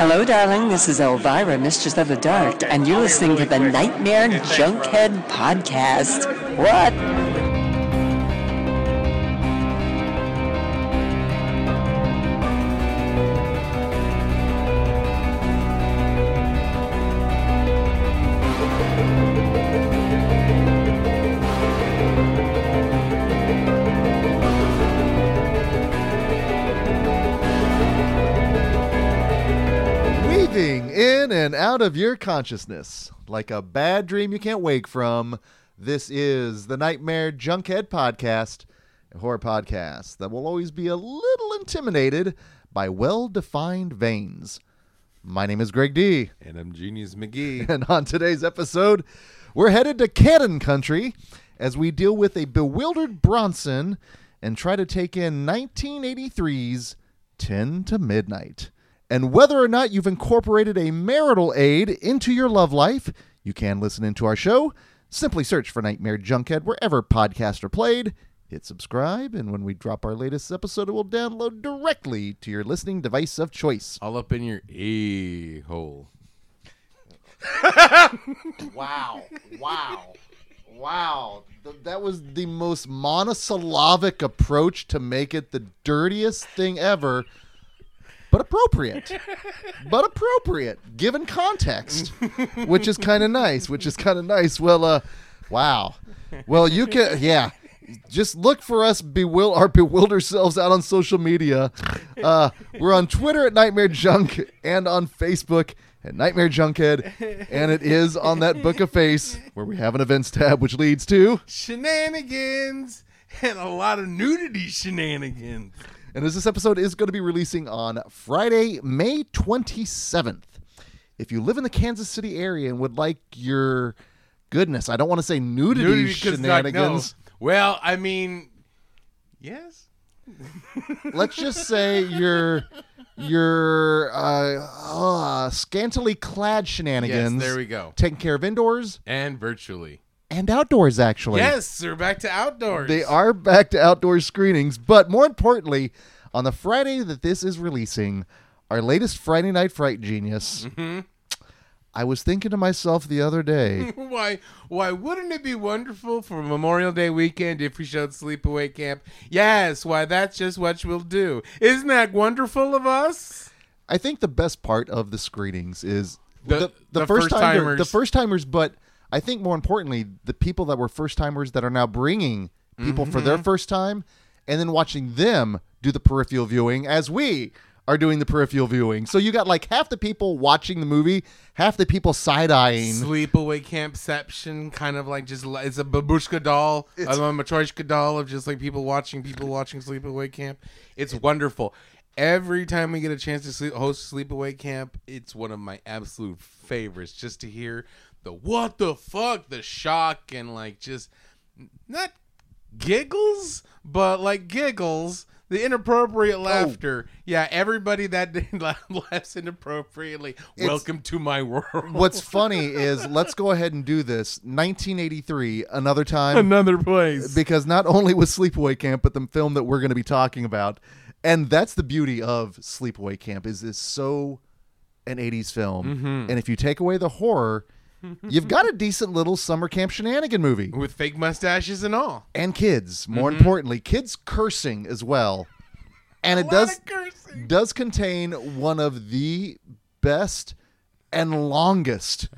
Hello, darling. This is Elvira, Mistress of the Dark, and you're listening to the Nightmare Junkhead Podcast. What? Out of your consciousness like a bad dream you can't wake from. This is the Nightmare Junkhead Podcast, a horror podcast that will always be a little intimidated by well defined veins. My name is Greg D. And I'm Genius McGee. And on today's episode, we're headed to Cannon Country as we deal with a bewildered Bronson and try to take in 1983's 10 to Midnight. And whether or not you've incorporated a marital aid into your love life, you can listen into our show. Simply search for Nightmare Junkhead wherever podcasts are played. Hit subscribe, and when we drop our latest episode, it will download directly to your listening device of choice. All up in your a hole. Wow. Wow. Wow. Th- that was the most monosyllabic approach to make it the dirtiest thing ever, but appropriate. but appropriate, given context, which is kind of nice, which is kind of nice. Well, uh, wow. Well, you can, yeah. Just look for us bewil- our bewildered selves out on social media. Uh, we're on Twitter at Nightmare Junk and on Facebook at Nightmare Junkhead, and it is on that book of face where we have an events tab, which leads to. Shenanigans and a lot of nudity shenanigans. And as this episode is going to be releasing on Friday, May 27th. If you live in the Kansas City area and would like your goodness, I don't want to say nudity, Nudity like, no. shenanigans. Well, I mean, yes. Let's just say your your uh, uh, scantily clad shenanigans. Yes, there we go. Taking care of indoors And virtually. And outdoors, actually. Yes, we're back to outdoors. They are back to outdoor screenings, but more importantly, on the Friday that this is releasing, our latest Friday Night Fright Genius. Mm-hmm. I was thinking to myself the other day, Why? Why wouldn't it be wonderful for Memorial Day weekend if we showed Sleepaway Camp? Yes. Why? That's just what we'll do. Isn't that wonderful of us? I think the best part of the screenings is The- the first timer, first-timers. the first timers, but I think more importantly, the people that were first timers that are now bringing people for Mm-hmm. their first time, and then watching them do the peripheral viewing as we are doing the peripheral viewing. So you got like half the people watching the movie, half the people side eyeing. Sleepaway Campception, kind of like just it's a babushka doll, a matryoshka doll of just like people watching people watching Sleepaway Camp. It's wonderful. Every time we get a chance to sleep, host Sleepaway Camp, it's one of my absolute favorites. Just to hear the what the fuck, the shock, and like just not giggles, but like giggles. The inappropriate laughter. Yeah, everybody that didn't laugh laughs inappropriately. Welcome to my world. What's funny is let's go ahead and do this. 1983, another time. Another place. because not only was Sleepaway Camp, but the film that we're going to be talking about, and that's the beauty of Sleepaway Camp is it's so an 80s film, Mm-hmm. and if you take away the horror, you've got a decent little summer camp shenanigan movie with fake mustaches and all. and kids. More Mm-hmm. importantly, kids cursing as well, and it does does contain one of the best and longest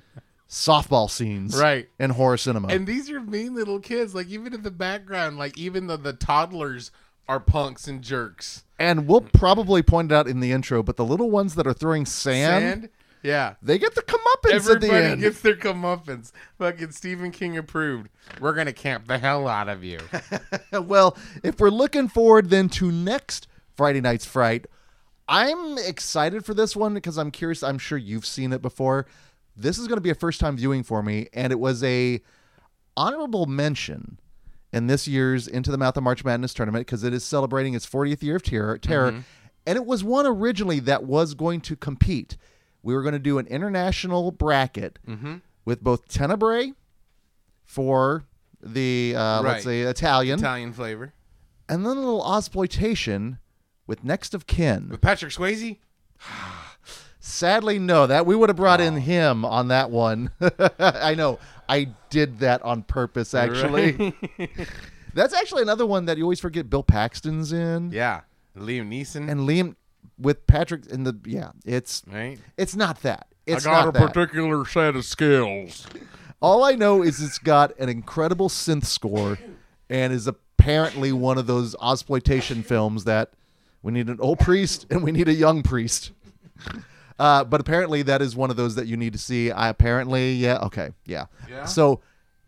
softball scenes Right. in horror cinema. And these are mean little kids. Like even in the background, like even the, the toddlers are punks and jerks. And we'll probably point it out in the intro, but the little ones that are throwing sand, Sand. Yeah. they get the comeuppance at the Everybody end. gets their comeuppance. Fucking Stephen King approved. We're gonna camp the hell out of you. well, if we're looking forward then to next Friday Night's Fright, I'm excited for this one because I'm curious. I'm sure you've seen it before. This is going to be a first time viewing for me, and it was a honorable mention in this year's Into the Mouth of March Madness tournament because it is celebrating its 40th year of terror. terror And it was one originally that was going to compete. We were going to do an international bracket with both Tenebrae for the, uh, let's say, Italian, Italian flavor and then a little Ozploitation with Next of Kin. with Patrick Swayze. Sadly, no. That we would have brought Oh. in him on that one. I know. I did that on purpose, actually. That's actually another one that you always forget. Bill Paxton's in, yeah, Liam Neeson. and Liam with Patrick in the. Yeah, it's right. it's not that. It's I got not a that. particular set of skills. All I know is it's got an incredible synth score, and is apparently one of those exploitation films that we need an old priest and we need a young priest. Uh, but apparently that is one of those that you need to see. I apparently, yeah, okay, yeah. Yeah? So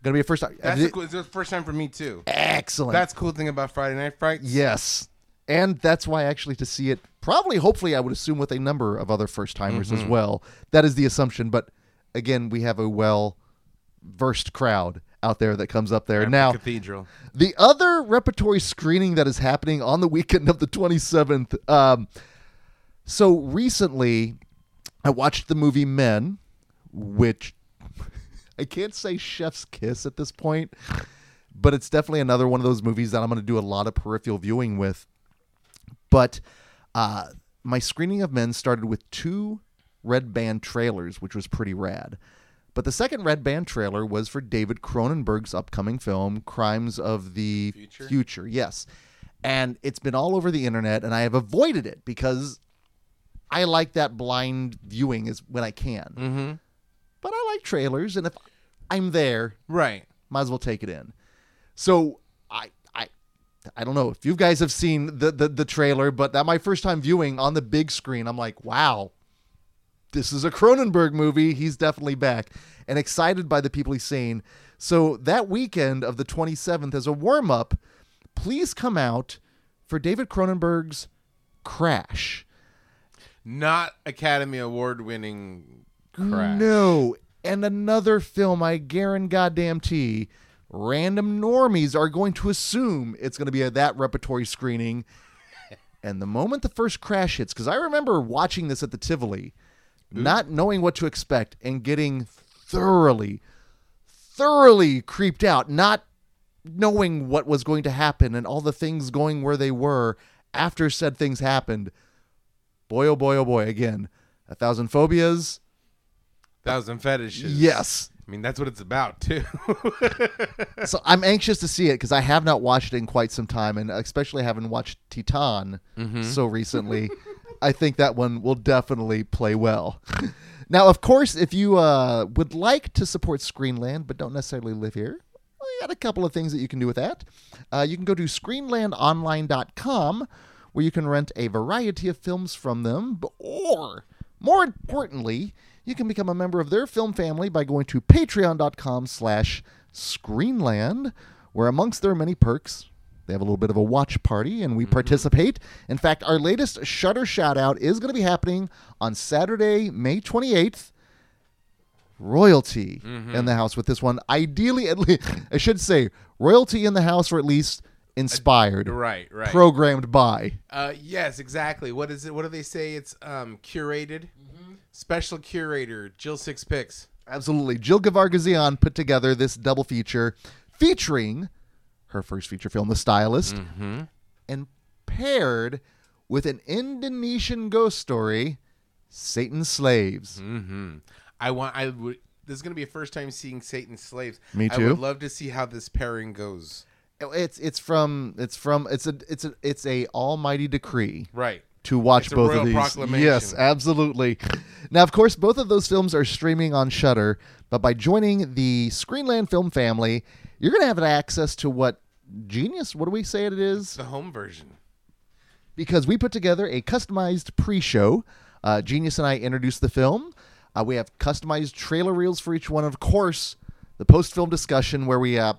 gonna be a first time. That's the cool, it's the first time for me too. excellent. That's cool thing about Friday Night Frights. yes, and that's why actually to see it probably, hopefully, I would assume with a number of other first timers Mm-hmm. as well. That is the assumption. But again, we have a well versed crowd out there that comes up there the now. Cathedral. The other repertory screening that is happening on the weekend of the 27th. Um, so recently, I watched the movie Men, which I can't say chef's kiss at this point, but it's definitely another one of those movies that I'm going to do a lot of peripheral viewing with. But uh, my screening of Men started with two Red Band trailers, which was pretty rad. But the second Red Band trailer was for David Cronenberg's upcoming film, Crimes of the Future? Yes. And it's been all over the internet, and I have avoided it because I like that blind viewing is when I can. Mm-hmm. But I like trailers, and if I'm there, Right. might as well take it in. So I I don't know if you guys have seen the the, the trailer, but that my first time viewing on the big screen, I'm like, wow, this is a Cronenberg movie. He's definitely back, and excited by the people he's seeing. So that weekend of the 27th, as a warm up, please come out for David Cronenberg's Crash. Not Academy Award winning crash. No. And another film I guarantee goddamn T, random normies are going to assume it's going to be a that repertory screening. and the moment the first crash hits, because I remember watching this at the Tivoli, not knowing what to expect and getting thoroughly, thoroughly creeped out, not knowing what was going to happen and all the things going where they were after said things happened. Boy, oh boy, oh boy, again, a thousand phobias. Thousand fetishes. Yes. I mean, that's what it's about, too. so I'm anxious to see it because I have not watched it in quite some time, and especially haven't watched Titane so recently. I think that one will definitely play well. now, of course, if you uh, would like to support Screenland but don't necessarily live here, well, you got a couple of things that you can do with that. Uh, you can go to ScreenlandOnline.com where you can rent a variety of films from them, or more importantly, you can become a member of their film family by going to patreon.com slash screenland, where amongst their many perks, they have a little bit of a watch party and we participate. In fact, our latest Shudder shout out is going to be happening on Saturday, May 28th. Royalty in the house with this one. Ideally, at least, I should say, royalty in the house, or at least inspired, right, right. programmed by. Uh, yes, exactly. What is it? What do they say? It's um, curated. Special curator Jill Six Picks. Absolutely. Jill Gevargizian put together this double feature featuring her first feature film, The Stylist, and paired with an Indonesian ghost story, Satan's Slaves. Mm-hmm. I want. I would. This is gonna be a first time seeing Satan's slaves. Me too. I would love to see how this pairing goes. It's it's from it's from it's a it's a it's a almighty decree Right. To watch both of these. Yes, absolutely. Now, of course, both of those films are streaming on Shudder, but by joining the Screenland Film family, you're going to have access to what Genius. What do we say it is? The home version. because we put together a customized pre-show. Uh, Genius and I introduced the film. Uh, we have customized trailer reels for each one. Of course, the post-film discussion where we uh,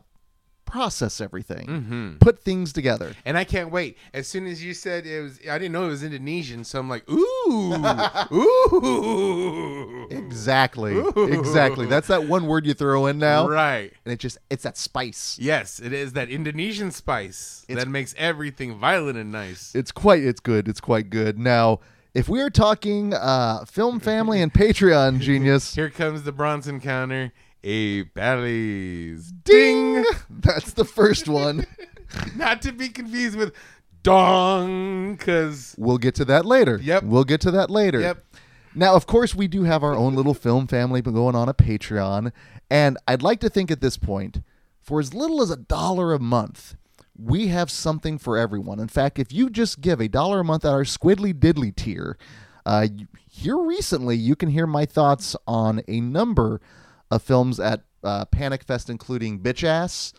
process everything, put things together. And I can't wait. As soon as you said it was, I didn't know it was Indonesian, so I'm like, ooh, ooh, Exactly, exactly. That's that one word you throw in now, right. and it just—it's that spice. Yes, it is that Indonesian spice It's- that makes everything violent and nice. It's quite, it's good. It's quite good. Now, if we are talking uh, film family and Patreon, Genius, Here comes the Bronson counter. A Bally's. ding! That's the first one. Not to be confused with dong, because We'll get to that later. Yep. We'll get to that later. Yep. Now, of course, we do have our own little film family going on a Patreon, and I'd like to think at this point, for as little as a dollar a month, we have something for everyone. In fact, if you just give a dollar a month at our Squidly Diddly tier, uh, here recently you can hear my thoughts on a number of films at uh, Panic Fest, including Bitch Ass,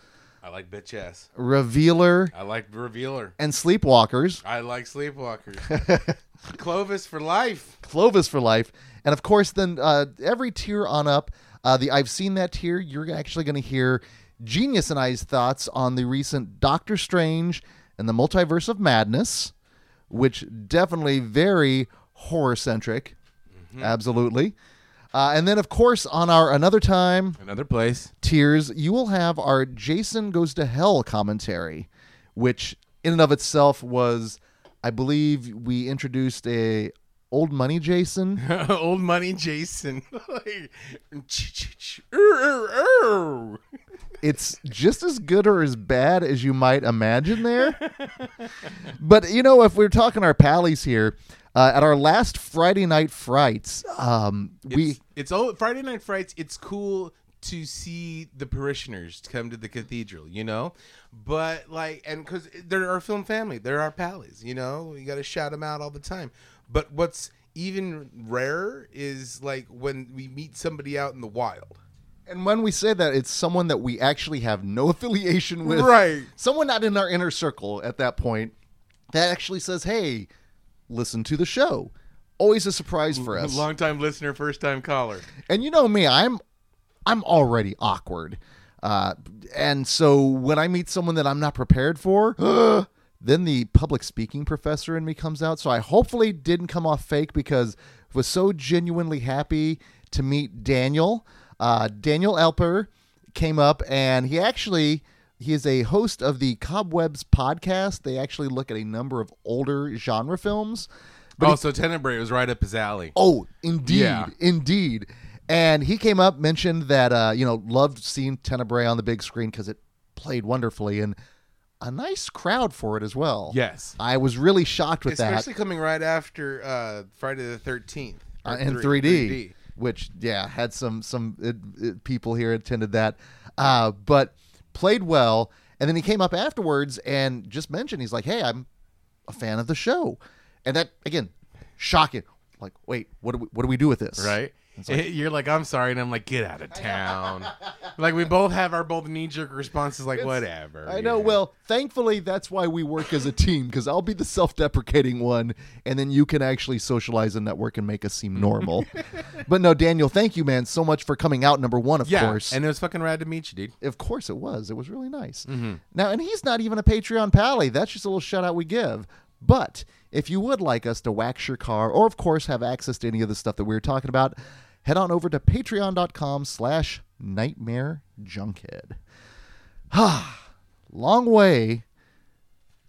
I like bitch ass. Revealer, I like revealer. and Sleepwalkers. I like sleepwalkers. Clovis for life. Clovis for life, and of course, then uh, every tier on up. Uh, the I've seen that tier. You're actually going to hear Genius and I's thoughts on the recent Doctor Strange and the Multiverse of Madness, which definitely very horror centric. Absolutely. Uh, and then, of course, on our another time Another place. tiers, you will have our Jason Goes to Hell commentary, which in and of itself was, I believe, we introduced a old money Jason. Old money Jason. Like, it's just as good or as bad as you might imagine there. but you know, if we're talking our pallies here, uh, at our last Friday night frights, um, we it's, it's all Friday Night Frights. It's cool to see the parishioners come to the cathedral, you know. But like, and because they're our film family, they're our pallies, you know. You got to shout them out all the time. But what's even rarer is like when we meet somebody out in the wild. and when we say that, it's someone that we actually have no affiliation with, Right. Someone not in our inner circle at that point that actually says, "Hey, listen to the show." Always a surprise for us. Long time listener, first time caller. and you know me i'm i'm already awkward uh, and so when i meet someone that i'm not prepared for then the public speaking professor in me comes out so i hopefully didn't come off fake because I was so genuinely happy to meet daniel uh, daniel elper came up and he actually he is a host of the cobwebs podcast they actually look at a number of older genre films oh, so Tenebrae was right up his alley. Oh, indeed, Yeah. indeed. And he came up, mentioned that uh, you know loved seeing Tenebrae on the big screen because it played wonderfully and a nice crowd for it as well. Yes. I was really shocked with Especially that Especially coming right after uh, Friday the Thirteenth uh, in 3D, which yeah had some some uh, uh, people here attended that, uh, but played well. And then he came up afterwards and just mentioned he's like, "Hey, I'm a fan of the show," and that again, shocking. Like, wait, what do we what do we do with this? Right? You're like, I'm sorry, and I'm like, get out of town. like we both have our both knee jerk responses, like whatever. I know. yeah. Well, thankfully, that's why we work as a team because I'll be the self-deprecating one, and then you can actually socialize and network and make us seem normal. but no, Daniel, thank you, man, so much for coming out. Number one, of yeah, course. and it was fucking rad to meet you, dude. of course, it was. It was really nice. Mm-hmm. Now, and he's not even a Patreon pally. That's just a little shout out we give. But if you would like us to wax your car, or of course have access to any of the stuff that we were talking about, head on over to patreon.com slash nightmare junkhead. long way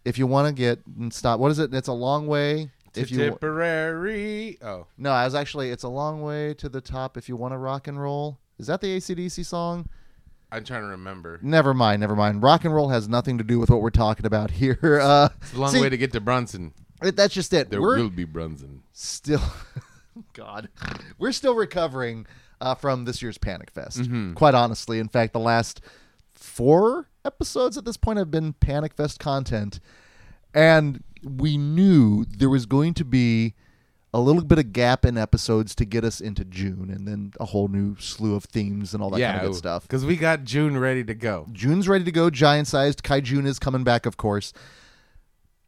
if you want to get and stop. What is it? It's a long way if you Tipperary. Oh, no, I was actually it's a long way to the top if you want to rock and roll. Is that the ACDC song? I'm trying to remember. Never mind, never mind. Rock and roll has nothing to do with what we're talking about here. Uh, It's a long see, way to get to Brunson. that's just it. There we're will be Brunson. still, God, we're still recovering uh, from this year's Panic Fest. Mm-hmm. Quite honestly, in fact, the last four episodes at this point have been Panic Fest content, and we knew there was going to be a little bit of gap in episodes to get us into June, and then a whole new slew of themes and all that yeah, kind of good stuff. Because we got June ready to go. June's ready to go, giant sized. Kaijun is coming back, of course.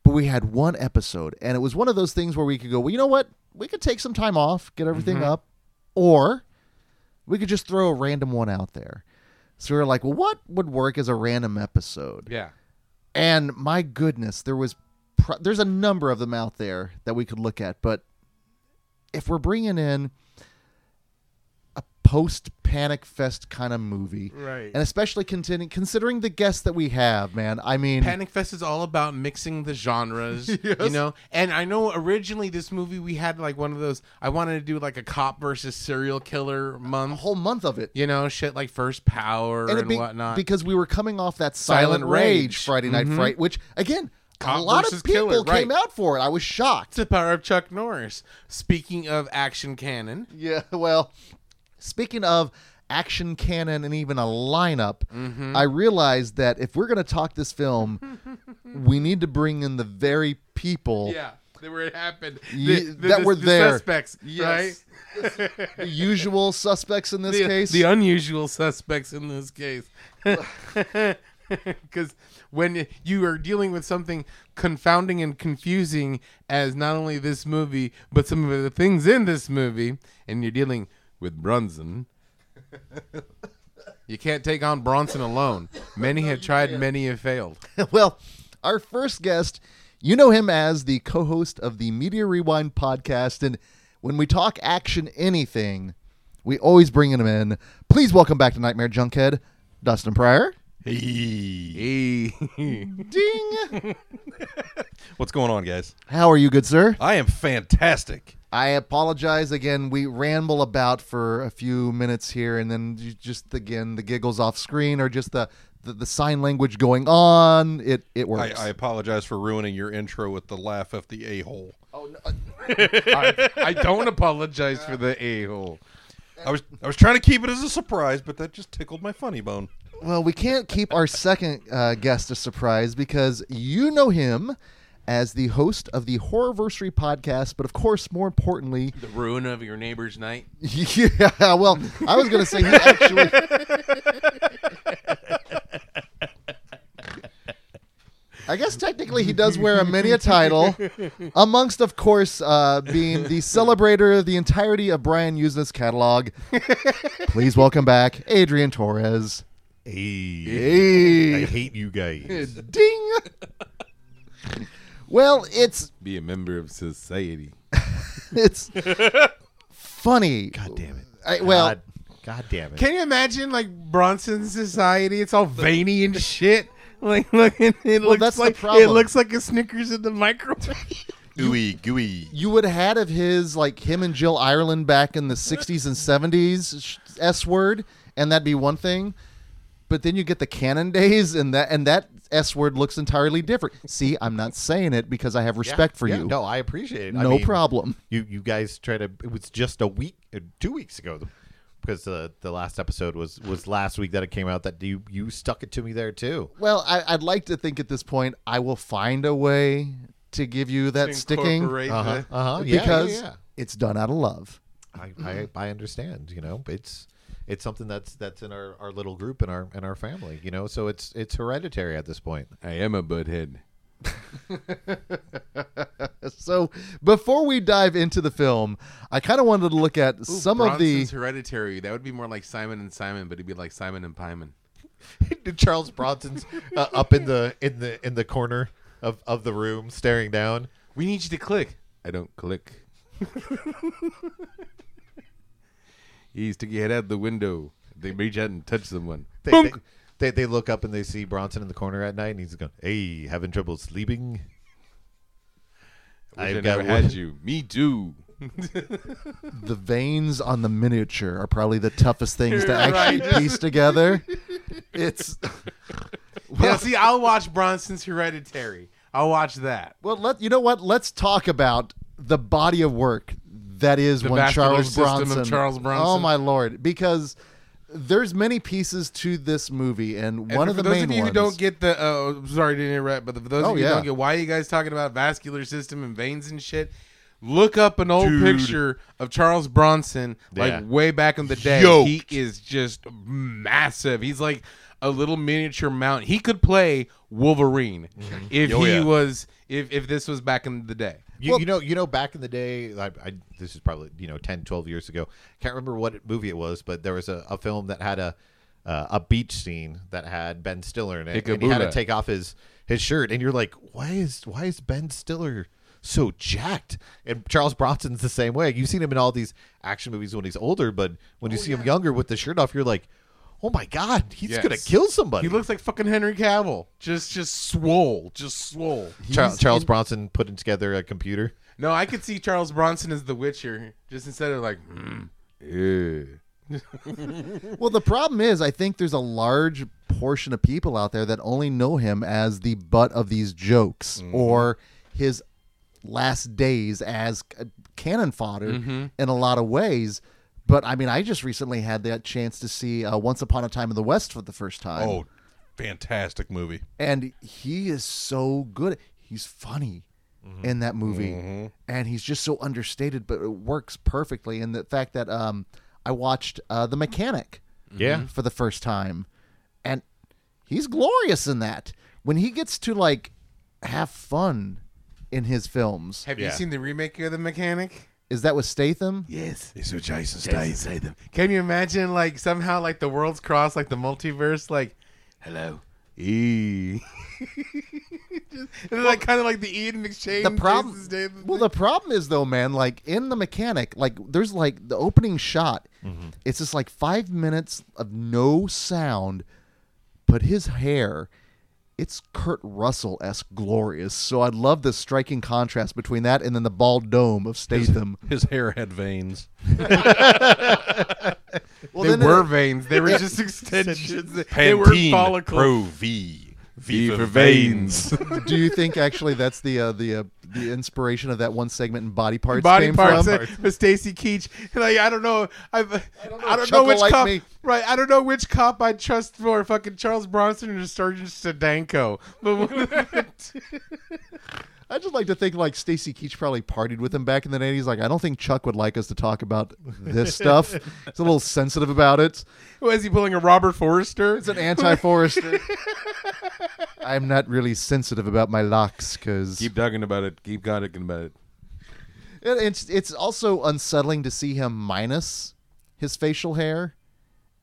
But we had one episode, and it was one of those things where we could go, well, you know what? We could take some time off, get everything Mm-hmm. up, or we could just throw a random one out there. So we were like, well, what would work as a random episode? Yeah. And my goodness, there was pro- there's a number of them out there that we could look at, but if we're bringing in post Panic Fest kind of movie, Right. and especially considering considering the guests that we have, man, I mean, Panic Fest is all about mixing the genres, you know. And I know originally this movie we had like one of those. I wanted to do like a cop versus serial killer month, a whole month of it. you know, shit like First Power and, it'd be- whatnot. because we were coming off that Silent, Silent Rage, Rage. Friday Night Mhm. Fright, which again a lot of people killer, right. came out for it. I was shocked. It's the power of Chuck Norris. Speaking of action canon, Yeah, well, speaking of action canon and even a lineup, Mm-hmm. I realized that if we're going to talk this film, we need to bring in the very people, yeah, that where it happened, Ye- that were there. suspects, Yes. right? the usual suspects in this the, case. the unusual suspects in this case. Because when you are dealing with something confounding and confusing as not only this movie, but some of the things in this movie, and you're dealing with Bronson, you can't take on Bronson alone. Many have tried, many have failed. well, our first guest, you know him as the co-host of the Media Rewind podcast, and when we talk action anything, we always bring him in. Please welcome back to Nightmare Junkhead, Dustin Pryor. Hey. Ding. What's going on, guys? How are you, good sir? I am fantastic. I apologize again. We ramble about for a few minutes here, and then you just again the giggles off screen or just the the, the sign language going on. It it works. I apologize for ruining your intro with the laugh of the a hole. Oh I, I don't apologize for the a hole. I was I was trying to keep it as a surprise, but that just tickled my funny bone. well, we can't keep our second uh, guest a surprise because you know him as the host of the Horrorversary podcast, but of course, more importantly, The ruin of your neighbor's night. yeah. Well, I was going to say he actually. I guess technically he does wear a many a title, amongst, of course, uh, being the celebrator of the entirety of Brian Yuzna's catalog. Please welcome back Adrian Torres. Hey, Hey, hate you guys. ding. Well, it's Be a member of society. it's funny. God damn it. I, well, God, God damn it. Can you imagine like Bronson Society? It's all veiny and shit. Like, look, it, it looks that's the like problem. it looks like a Snickers in the microwave. Ooey gooey. you would have had of his like him and Jill Ireland back in the 60s and 70s sh- S word and that'd be one thing but then you get the Cannon days and that and that S word looks entirely different see I'm not saying it because I have respect for Yeah, you No, I appreciate it. I no mean, problem You you guys try to. It was just a week, uh, two weeks ago, because the the last episode was was last week that it came out. That you you stuck it to me there too. well I, I'd like to think at this point I will find a way to give you that sticking Uh huh. Uh huh. Yeah, because yeah, it's done out of love. I, I I understand. You know, it's it's something that's that's in our, our little group in our in our family. You know, so it's it's hereditary at this point. I am a butthead. so before we dive into the film I kind of wanted to look at some of the hereditary. That would be more like Simon and Simon, but it'd be like Simon and Pyman. Charles Bronson's uh, up in the in the in the corner of, of the room, staring down. We need you to click. I don't click. you stick your head out the window. They reach out and touch someone. They, they, Boom. they they look up and they see Bronson in the corner at night, and he's going, "Hey, having trouble sleeping?" Wish I I've never got had one- you. Me too. the veins on the miniature are probably the toughest things to actually Right. piece together. It's yeah, see, I'll watch Bronson's Hereditary. I'll watch that. well, let you know what? Let's talk about the body of work that is The one Charles Bronson. Charles Bronson. Oh my lord! Because there's many pieces to this movie, and, And one for of the those main of you ones. who don't get the, uh, sorry to interrupt, but for those Oh, of you yeah. who don't get why are you guys talking about vascular system and veins and shit, look up an old Dude. picture of Charles Bronson, like Yeah. way back in the day. Yoked. He is just massive. He's like a little miniature mountain. He could play Wolverine if Oh, he yeah. was, if if this was back in the day. You, Well- you know, you know, back in the day, I, I, this is probably you know 10, 12 years ago. Can't remember what movie it was, but there was a, a film that had a uh, a beach scene that had Ben Stiller in it, and he had to take off his his shirt, and you're like, why is why is Ben Stiller so jacked? And Charles Bronson's the same way. You've seen him in all these action movies when he's older, but when you see him younger with the shirt off, you're like, oh my god, he's Yes. gonna kill somebody. He looks like fucking Henry Cavill, just just swole, just swole. Char- Charles in- Bronson putting together a computer. No, I could see Charles Bronson as the Witcher, just instead of like, mm. Eh. Well, the problem is, I think there's a large portion of people out there that only know him as the butt of these jokes mm-hmm. or his last days as c- cannon fodder mm-hmm. in a lot of ways. But I mean, I just recently had that chance to see uh, Once Upon a Time in the West for the first time. Oh, fantastic movie. and he is so good. He's funny in that movie, and he's just so understated, but it works perfectly. And the fact that um, I watched uh, The Mechanic, Yeah. for the first time, and he's glorious in that. When he gets to like have fun in his films, Have Yeah. you seen the remake of The Mechanic? Is that with Statham? Yes. It's with Jason Jason Statham. Can you imagine like somehow like the worlds cross like the multiverse like hello E and like kind of like the Eden exchange. the problem Jason Statham well the problem is though man like in the mechanic like there's like the opening shot mm-hmm. it's just like five minutes of no sound but his hair it's kurt russell-esque glorious so i love the striking contrast between that and then the bald dome of statham His hair had veins. well they were it- veins. They were just extensions. they were Pantene follicles. Pro V. V, V for for veins. do you think actually that's the uh, the uh, the inspiration of that one segment in body parts Body came parts from uh, with Stacy Keach. Like I don't know. I've, I don't know, I don't know which like cop. me. Right. I don't know which cop I trust for fucking Charles Bronson or Sergeant Stedenko. But I just like to think like Stacy Keach probably partied with him back in the 80s. Like, I don't think Chuck would like us to talk about this stuff. It's a little sensitive about it. was he pulling a Robert Forster? It's an anti Forster. I'm not really sensitive about my locks because Keep talking about it. Keep talking about it. it's it's also unsettling to see him minus his facial hair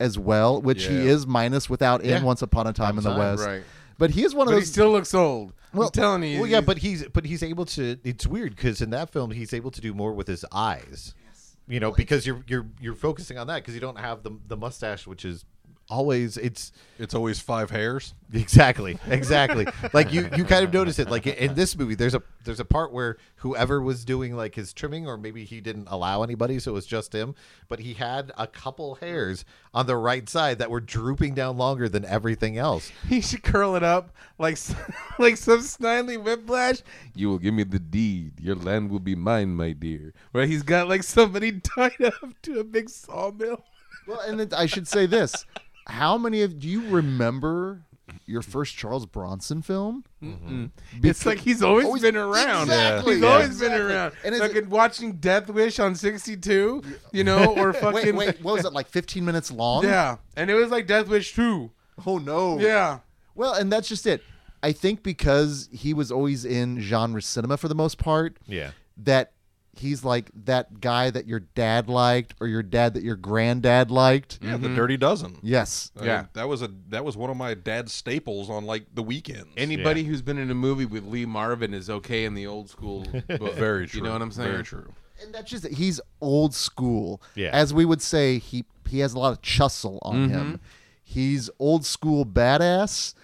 as well, which he is minus without in Yeah. Once Upon a Time in the West. right. But he is one of But he those. still looks old. Well- I'm telling you. Well, yeah, but he's but he's able to. It's weird because in that film he's able to do more with his eyes. Yes. You know, because you're you're you're focusing on that because you don't have the the mustache, which is always it's It's always five hairs. exactly exactly like you you kind of notice it like in this movie there's a there's a part where whoever was doing like his trimming or maybe he didn't allow anybody so it was just him but he had a couple hairs on the right side that were drooping down longer than everything else he should curl it up like s- like some snidely whiplash. You will give me the deed. Your land will be mine, my dear. Right? He's got like somebody tied up to a big sawmill. Well, and it, I should say this: How many of do you remember your first Charles Bronson film? Mm-hmm. Mm-hmm. It's like he's always, Always- been around. Exactly, He's yeah. always been around. And And is it- fucking watching Death Wish on 62, you know, or fucking Wait, wait, what was it like? Fifteen minutes long? Yeah. And it was like Death Wish 2. Oh no. Yeah. Well, and that's just it. I think because he was always in genre cinema for the most part, yeah that he's like that guy that your dad liked or your dad that your granddad liked. Yeah, the mm-hmm. Dirty Dozen. Yes. I Yeah. that was a that was one of my dad's staples on like the weekends. Anybody who's been in a movie with Lee Marvin is okay in the old school book. Very true. You know what I'm saying? Very true. And that's just he's old school. Yeah. As we would say, he he has a lot of chussle on mm-hmm. him. He's old school badass.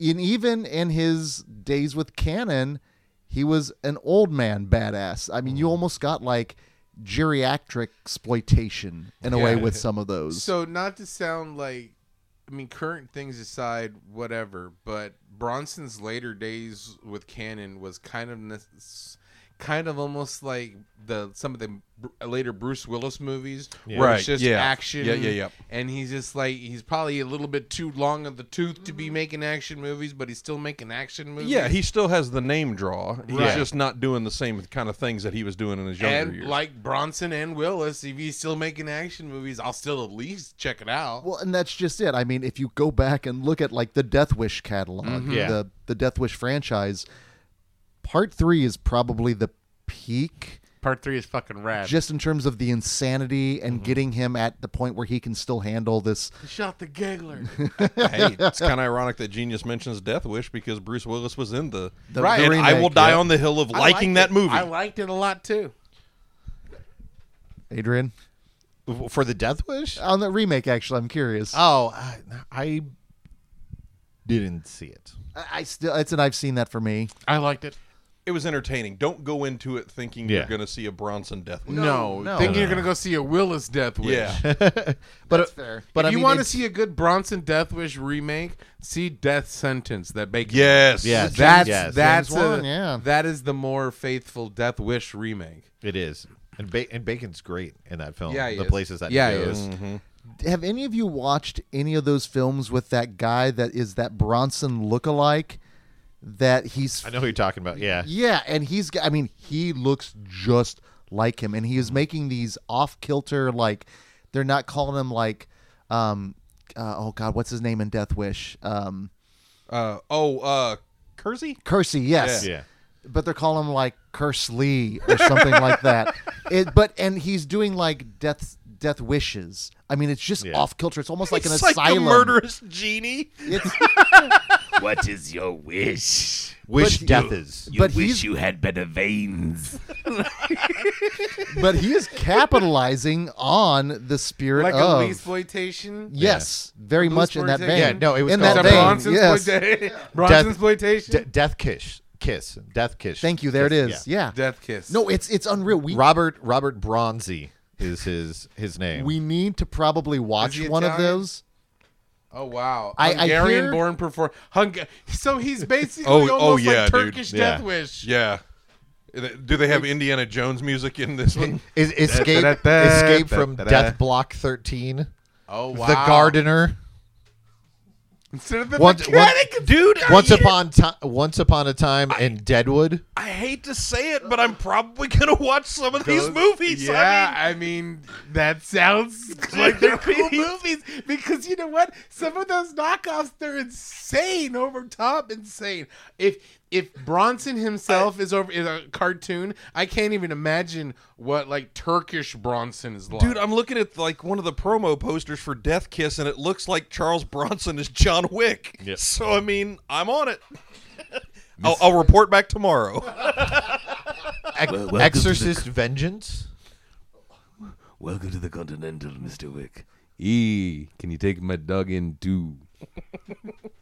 And even in his days with Cannon, he was an old man badass. I mean, you mm. almost got like geriatric exploitation in a way Yeah. with some of those. So, not to sound like, I mean, current things aside, whatever, but Bronson's later days with Cannon was kind of, kind of almost like the some of the later Bruce Willis movies, where Right, it's just yeah. action, Yeah, yeah, yeah. and he's just like he's probably a little bit too long of the tooth to be making action movies, but he's still making action movies. Yeah, he still has the name draw. He's Right. just not doing the same kind of things that he was doing in his younger and years. like Bronson and Willis, if he's still making action movies, I'll still at least check it out. Well, and that's just it. I mean, if you go back and look at like the Death Wish catalog, mm-hmm. Yeah. the the Death Wish franchise, part three is probably the peak, Part three is fucking rad. just in terms of the insanity and mm-hmm. getting him at the point where he can still handle this. shot the giggler. hey, it's kind of ironic that Genius mentions Death Wish because Bruce Willis was in the, The- Right. the and I will die yeah. on the hill of liking that it. movie. I liked it a lot too. Adrian for the death wish on the remake. Actually, I'm curious. oh I, I didn't see it I, I still, it's an I've seen that for me. I liked it. It was entertaining. Don't go into it thinking Yeah. you're going to see a Bronson Death Wish. No, no, thinking no, you're gonna go see a Willis Death Wish. Yeah. but That's uh, fair. But if I you mean, want to it's- see a good Bronson Death Wish remake, see Death Sentence that Bacon. yes. Yes. that's Yes. that's James a- Wan, yeah. that is the more faithful Death Wish remake. it is, and ba- and Bacon's great in that film. Yeah, he the is. places that Yeah, he he goes. is. Mm-hmm. Have any of you watched any of those films with that guy that is that Bronson lookalike? That he's I know who you're talking about. Yeah, Yeah, and he's I mean, he looks just like him and he is making these off kilter like they're not calling him like um uh, oh god, what's his name in Death Wish? Um Uh, oh, uh, Kersey? Kersey, yes. yeah. But they're calling him like Curse Lee or something like that. It but and he's doing like death death wishes. I mean, it's just Yeah. off kilter. It's almost like an it's like asylum. murderous genie. It's, What is your wish? Wish But death you- is. You But wish he's- you had better veins. but he is capitalizing on the spirit Like of a exploitation. Yes, very much in that vein. Yeah, no, it was in called- that Is that vein. Bronson Yes. exploitation. Bronson exploitation. De- death kiss, kiss, death kiss. Thank you. There it Kiss, is. Yeah. Death kiss. No, it's it's unreal. We Robert Robert Bronzi is his his name. we need to probably watch he one of those. Oh wow! I- I Hungarian hear- born perform. Hung- so he's oh, basically Oh, oh, almost yeah, like dude. Turkish Yeah. Death Wish. Yeah. Do they have Indiana Jones music in this one? is escape escape from. Death Block thirteen. Oh wow! The Gardener. Instead of the Once, mechanic, once, Dude, once upon time, once upon a time in Deadwood. I hate to say it, but I'm probably going to watch some of these movies. Yeah, I I mean, that sounds like they're cool movies because you know what? Some of those knockoffs they're insane, over top insane. If if Bronson himself is over is a cartoon, I can't even imagine what like Turkish Bronson is like. Dude, I'm looking at like one of the promo posters for Death Kiss, and it looks like Charles Bronson is John Wick. Yep. So I mean, I'm on it. I'll, I'll report back tomorrow. Ex- Well, welcome to the- Exorcist Vengeance. Welcome to the Continental, Mr. Wick. E, can you take my dog in too?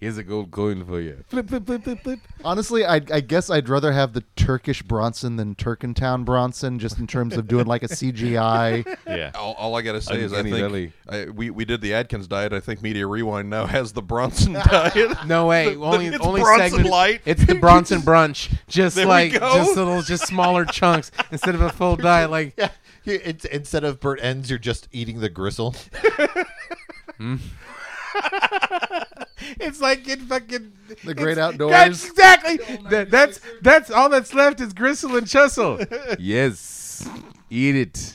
Here's a gold coin for you. Flip, flip, flip, flip, flip. Honestly, I, I guess I'd rather have the Turkish Bronson than Turkentown Bronson, just in terms of doing like a CGI. Yeah. all, all I gotta say is, I Uncanny think Valley. I, we we did the Adkins diet. I think Media Rewind now has the Bronson diet. No way. The- only it's only Bronson segment. Light. It's the Bronson brunch. Just There we like go. just little, just smaller chunks instead of a full diet. Like Yeah. You- It's, instead of Burt Ends, you're just eating the gristle. Hmm. It's like in fucking The great outdoors. That's exactly. That, that's that's all that's left is gristle and chussel. yes, eat it.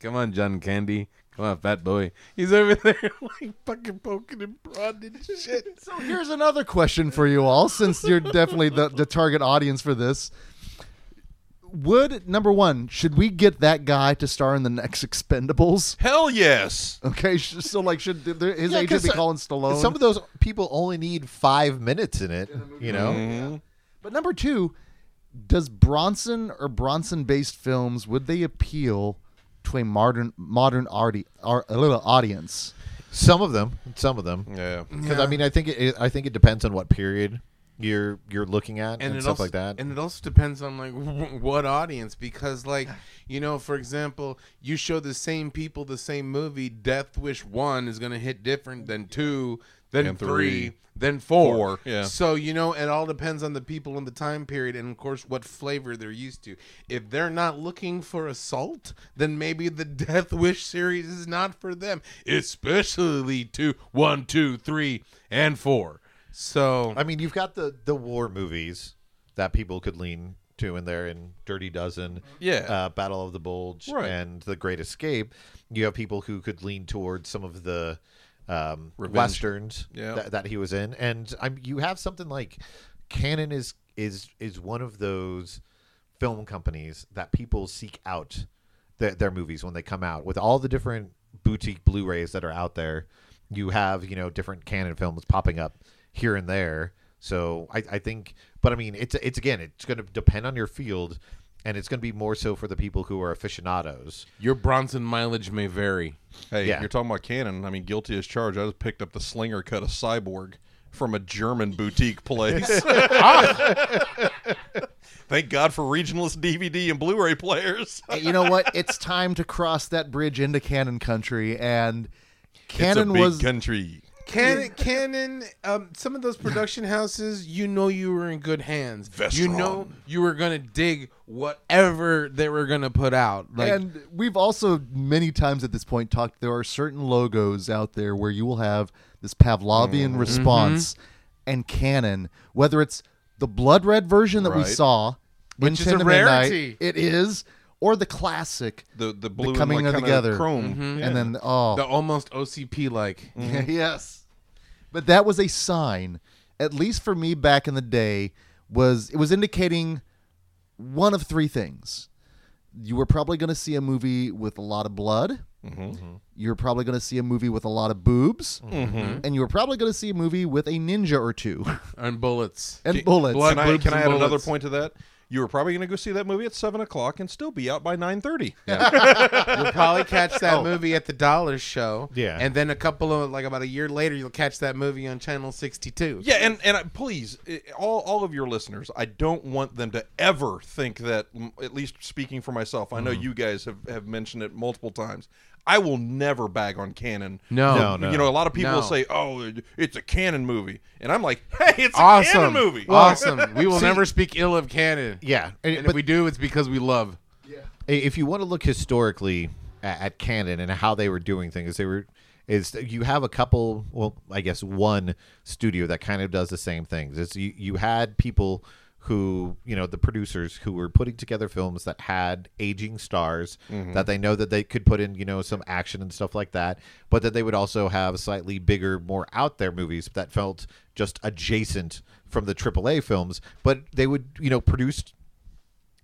Come on, John Candy. Come on, fat boy. He's over there like fucking poking and prodding and shit. So here's another question for you all, since you're definitely the, the target audience for this. Would number one, should we get that guy to star in the next Expendables? Hell yes. Okay, so like, should his Yeah, agent 'cause, be uh, calling Stallone? Some of those people only need five minutes in it. You know. But number two, does Bronson or Bronson-based films would they appeal to a modern modern arti- ar- a little audience? Some of them. Some of them. Yeah. Because I mean, I think it, I think it depends on what period you're you're looking at and, it stuff also, like that. And it also depends on like what audience, because like you know, for example, you show the same people the same movie, Death Wish one is gonna hit different than two, then And three, three. then four. Four, yeah. So you know, it all depends on the people in the time period, and of course, what flavor they're used to. If they're not looking for assault, then maybe the Death Wish series is not for them, especially two, one, two, three, and four. So I mean, you've got the the war movies that people could lean to in there, in Dirty Dozen, Yeah. uh, Battle of the Bulge, Right. and The Great Escape. You have people who could lean towards some of the um, Revenge. westerns Yeah. that, that he was in, and I'm you have something like Cannon is is is one of those film companies that people seek out their, their movies when they come out with all the different boutique Blu-rays that are out there. You have you know different Cannon films popping up here and there. So I, I think, but I mean, it's it's again, it's going to depend on your field, and it's going to be more so for the people who are aficionados. your Bronson mileage may vary. Hey, Yeah. you're talking about Cannon. I mean, guilty as charged. I just picked up the Slinger cut of Cyborg from a German boutique place. Thank God for regionalist DVD and Blu-ray players. You know what? It's time to cross that bridge into Cannon country, and Cannon it's a big was country. Cannon, Cannon, um, some of those production houses, you know, you were in good hands. You know, you were gonna dig whatever they were gonna put out. Like, and we've also many times at this point talked. There are certain logos out there where you will have this Pavlovian Mm-hmm. response and Cannon, whether it's the blood red version that we saw, Which is a rarity. It is, or the classic, The the blue coming mm-hmm. and like kinda together. chrome. Yeah. and then oh, the almost OCP like. yes. But that was a sign, at least for me back in the day, was it was indicating one of three things. You were probably going to see a movie with a lot of blood. Mm-hmm. Mm-hmm. You're probably going to see a movie with a lot of boobs, and you were probably going to see a movie with a ninja or two and bullets. and bullets. blood- Can I, boobs can I and add another point to that? You were probably going to go see that movie at seven o'clock and still be out by nine thirty. You'll probably catch that movie at the Dollar Show. Yeah. And then a couple of like about a year later, you'll catch that movie on Channel 62. Yeah, and and I- please, all all of your listeners, I don't want them to ever think that. At least speaking for myself, I know Mm-hmm. you guys have have mentioned it multiple times. I will never bag on Cannon. No. No, no. You know, a lot of people No. say, "Oh, it's a Cannon movie," and I'm like, "Hey, it's a Awesome. Cannon movie." Awesome. We will never speak ill of Cannon. Yeah, and- And but if we do, it's because we love. Yeah. If you want to look historically at, at Cannon and how they were doing things, they were is you have a couple. Well, I guess one studio that kind of does the same things. It's you, you had people who you know the producers who were putting together films that had aging stars mm-hmm. that they know that they could put in you know some action and stuff like that but that they would also have slightly bigger more out there movies that felt just adjacent from the AAA films but they would you know produce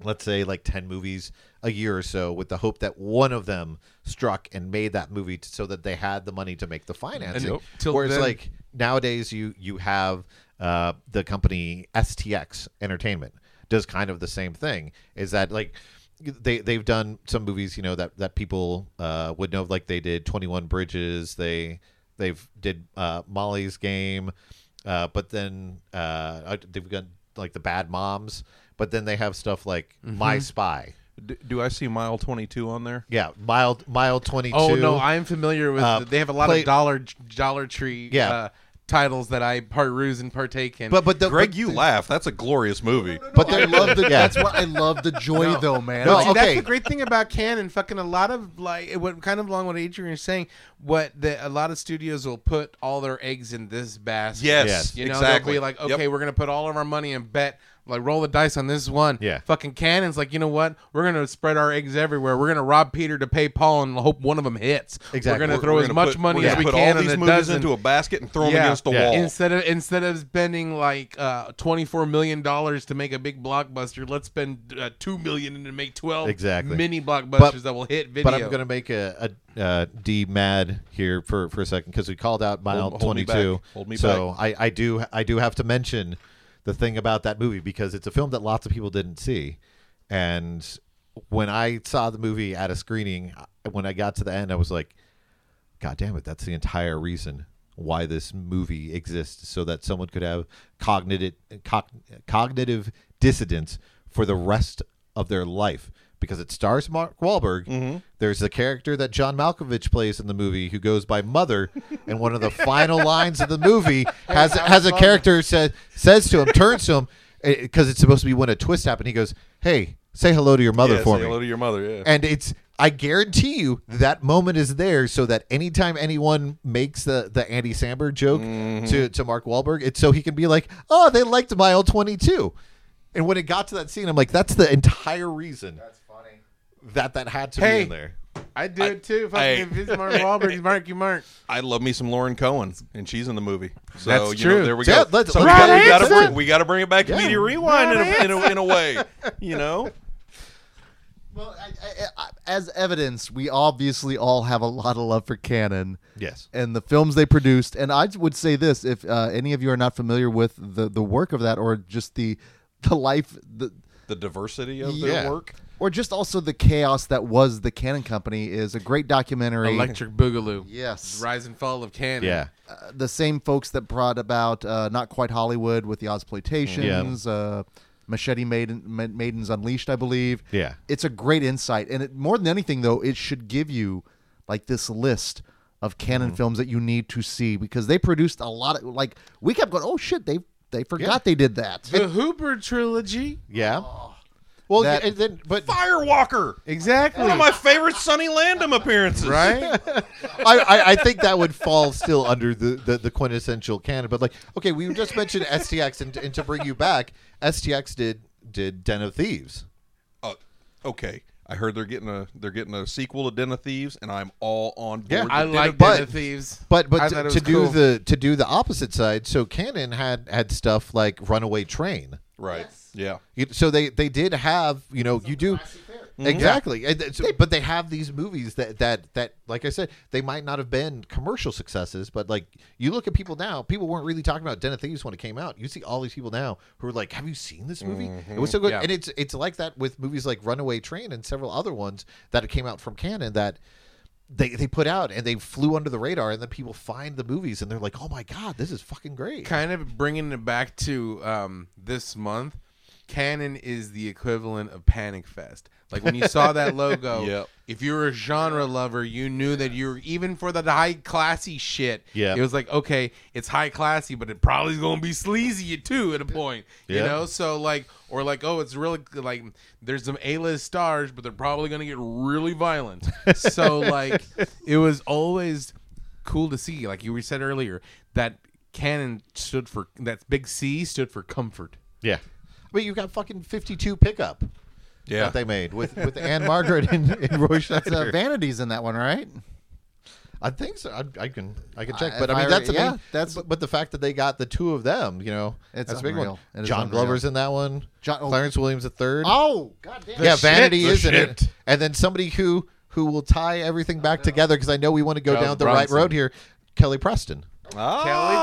let's say like 10 movies a year or so with the hope that one of them struck and made that movie t- so that they had the money to make the financing. Till whereas then- like nowadays you you have uh, the company stx entertainment does kind of the same thing is that like they they've done some movies you know that that people uh, would know like they did 21 bridges they they've did uh, molly's game uh, but then uh, they've got like the bad moms but then they have stuff like Mm-hmm. my spy do I see Mile Twenty Two on there? yeah mild mile 22 Oh no, I'm familiar with. Uh, they have a lot play- of Dollar Dollar Tree Yeah. uh, titles that I peruse and partake in. but but the, Greg, but you the- laugh. That's a glorious movie. but I they're love the. yeah. That's what I love the joy though, man. No, oh, Like, See, okay. that's the great thing about Cannon. Fucking a lot of like what kind of along what Adrian is saying. What the, a lot of studios will put all their eggs in this basket. Yes, Yes. you know exactly. they'll be like, Yep. okay, we're gonna put all of our money and bet. Like roll the dice on this one. Yeah. Fucking Cannon's like, you know what? We're gonna spread our eggs everywhere. We're gonna rob Peter to pay Paul and hope one of them hits. Exactly. We're gonna throw We're as gonna much put- money we're as gonna we put can all these a movies dozen. into a basket and throw them against the Yeah. wall. Instead of instead of spending like uh, twenty four million dollars to make a big blockbuster, let's spend uh, two million to make twelve Exactly. mini blockbusters But- that will hit video. But I'm going to make a, a uh, D mad here for, for a second because we called out mile Hold- hold me 22. back. So I, I do I do have to mention the thing about that movie because it's a film that lots of people didn't see, and when I saw the movie at a screening, when I got to the end, I was like, God damn it, that's the entire reason why this movie exists, so that someone could have cognitive cog, cognitive dissonance for the rest of their life. Because it stars Mark Wahlberg. Mm-hmm. There's a character that John Malkovich plays in the movie who goes by Mother, and one of the final lines of the movie has has a character says says to him, turns to him, eh, because it's supposed to be when a twist happened. He goes, "Hey, say hello to your mother yeah, for say me." hello to your mother. Yeah. and it's I guarantee you that moment is there so that anytime anyone makes the the Andy Samberg joke mm-hmm. to to Mark Wahlberg, it's so he can be like, "Oh, they liked mile 22." And when it got to that scene, I'm like, "That's the entire reason." That's. That that had to Hey. be in there. I do it too. Fucking hey. if it's Mark Wahlberg, he's Mark, you Mark. I love me some Lauren Cohen, and she's in the movie. So That's you know, true. there we Yeah, go. let's- so we let's- got, we got to Right bring, we got to bring it back to Yeah. media rewind in a, in, a, in a way. You know, Well, I, I, I, as evidence, we obviously all have a lot of love for Cannon. Yes. And the films they produced, and I would say this: if uh, any of you are not familiar with the the work of that, or just the the life, the the diversity of Yeah. their work. Or just also the chaos that was the Cannon Company, is a great documentary. Electric Boogaloo. Yes. Rise and Fall of Cannon. Yeah. Uh, the same folks that brought about uh, not quite Hollywood with the Ozploitations. Uh, Machete Maiden, Ma- Maidens Unleashed, I believe. Yeah. it's a great insight, and it, more than anything, though, it should give you like this list of Cannon films that you need to see because they produced a lot of like we kept going, oh shit, they they forgot they did that. The Hooper trilogy. Yeah. Well, That- and then, but Firewalker. Exactly. One of my favorite Sonny Landham appearances. right? I, I, I think that would fall still under the, the, the quintessential Cannon. But like, okay, we just mentioned STX, and, and to bring you back, STX did did Den of Thieves. Uh, okay. I heard they're getting a they're getting a sequel to Den of Thieves, and I'm all on board. Yeah. I Den like of Den of Thieves. But but I to, to was do cool. the to do the opposite side, so Cannon had had stuff like Runaway Train. right. Yeah. So they they did have you know you do exactly, And th- so- but they have these movies that that that like I said they might not have been commercial successes, but like you look at people now, people weren't really talking about Den of Thieves when it came out. You see all these people now who are like, "Have you seen this movie? It was so good." Yeah. And it's it's like that with movies like Runaway Train and several other ones that came out from Cannon that. They, they put out and they flew under the radar and then people find the movies and they're like oh my god this is fucking great kind of bringing it back to um, this month, Cannon is the equivalent of Panic Fest. Like when you saw that logo, Yep. if you were a genre lover, you knew that you were even for the high classy shit. Yeah. it was like okay, it's high classy, but it probably is gonna be sleazy too at a point. You Yeah. know, so like or like oh, it's really like there's some A list stars, but they're probably gonna get really violent. so like it was always cool to see, like you said earlier, that Cannon stood for that big C stood for comfort. yeah but you've got fucking 52 pickup Yeah. that they made with with Ann-Margret and, and Roy It's uh, Scheider. Vanities in that one, right? I think so. I, I can I can check, Uh, but I mean I- that's a yeah, big, that's- but, but the fact that they got the two of them, you know, It's that's a big one. It is John. Glover's in that one. John- oh. Clarence Williams the third. Oh god damn. yeah, shit, Vanity the is in it, and then somebody who who will tie everything back together because I know we want to go Charles down the right road here. Kelly Preston. Ah. Kelly,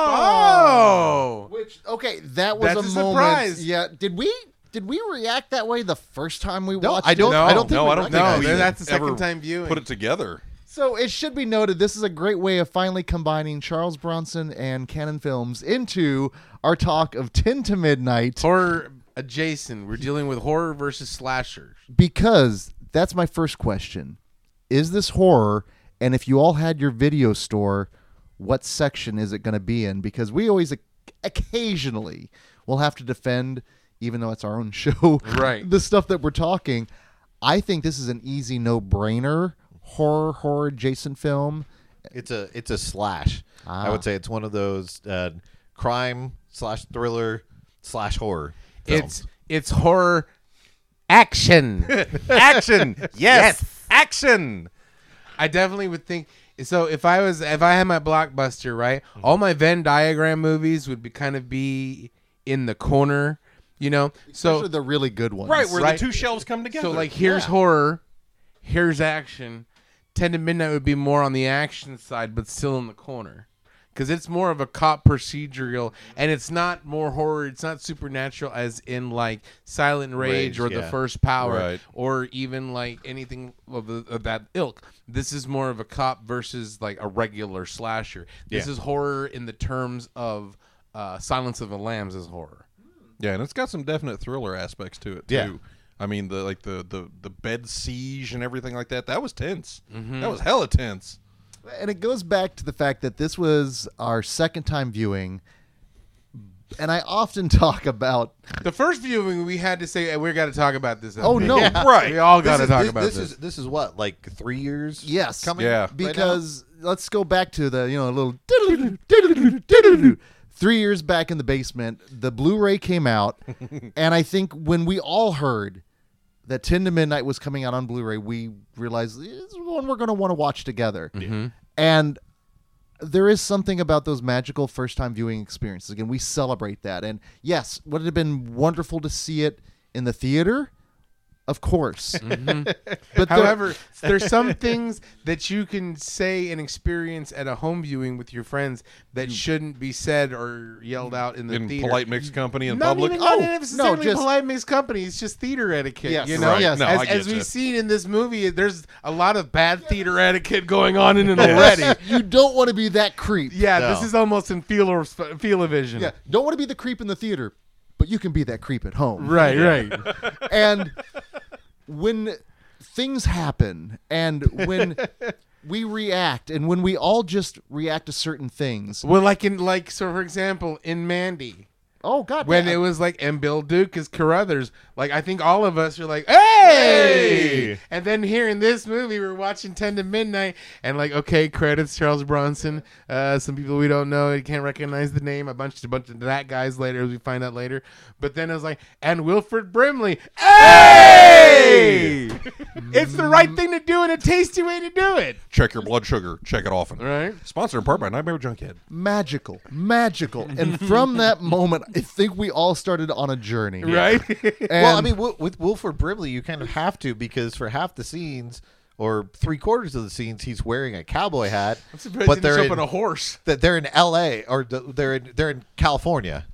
oh, Which okay, that was That's a a moment. surprise. Yeah, did we did we react that way the first time we No, watched I don't. it? No. I don't think No, we I don't think No, we that's the second ever time viewing. Put it together. So it should be noted this is a great way of finally combining Charles Bronson and Cannon Films into our talk of 10 to midnight horror adjacent. We're dealing with horror versus slasher. because that's my first question. Is this horror and if you all had your video store, what section is it going to be in because we always occasionally will have to defend even though it's our own show Right. the stuff that we're talking. I think this is an easy no-brainer horror horror adjacent film. It's a it's a slash. I Ah. would say it's one of those uh, crime slash thriller slash horror. Films. It's it's horror action. Action. Yes. Action. I definitely would think so. If I was, if I had my blockbuster, right, mm-hmm. all my Venn diagram movies would be kind of be in the corner, you know. Those So are the really good ones. Right where Right. the two shelves come together. so like here's Yeah. horror, here's action. Ten to Midnight would be more on the action side, but still in the corner. Because it's more of a cop procedural, and it's not more horror. It's not supernatural, as in like Silent Rage, Rage, or The. First Power, Right. or even like anything of, the, of that ilk. This is more of a cop versus like a regular slasher. This Yeah. is horror in the terms of uh, Silence of the Lambs is horror. Yeah, and it's got some definite thriller aspects to it too. Yeah. I mean the like the the the bed siege and everything like that. That was tense. Mm-hmm. That was hella tense. And it goes back to the fact that this was our second time viewing. And I often talk about The first viewing, we had to say hey, we got to talk about this. Oh, no. Right. We all got to talk this, about this this. is this is what like three years. yes, coming. Yeah. right because let's go back to the you know a little three years back in the basement. The Blu-ray came out, and I think when we all heard that Ten to Midnight was coming out on Blu-ray, we realized this is one we're going to want to watch together. Mm-hmm. And there is something about those magical first-time viewing experiences. Again, we celebrate that, and yes, would it have been wonderful to see it in the theater? Of course, mm-hmm. but However, there's some things that you can say and experience at a home viewing with your friends that shouldn't be said or yelled out in the In theater. polite mixed company in not public. even not Oh, necessarily no, just- polite mixed company. It's just theater etiquette. Yes, you know, right. yes. No, as, I get as we've seen in this movie, there's a lot of bad theater etiquette going on in it already. you don't want to be that creep. yeah, No. this is almost in feel or feel of vision. Yeah, don't want to be the creep in the theater. But you can be that creep at home. Right, right. and when things happen and when we react and when we all just react to certain things well, like in like so, for example, in Mandy. Oh god when yeah. it was like and Bill Duke is Carruthers. Like I think all of us are like, hey! And then here in this movie, we're watching Ten to Midnight, and like, okay, credits Charles Bronson. Uh, some people we don't know, you can't recognize the name. A bunch, a bunch of that guys later, as we find out later. But then it was like, and Wilford Brimley, hey! it's the right thing to do and a tasty way to do it, Check your blood sugar. Check it often. right? Sponsored in part by Nightmare Junkhead. magical magical and from that moment i think we all started on a journey Right? and well, I mean, w- with Wilford Brimley, you kind of have to because for half the scenes or three quarters of the scenes, he's wearing a cowboy hat, Surprised but they're in, up on a horse. that they're in L.A. or they're in they're in California.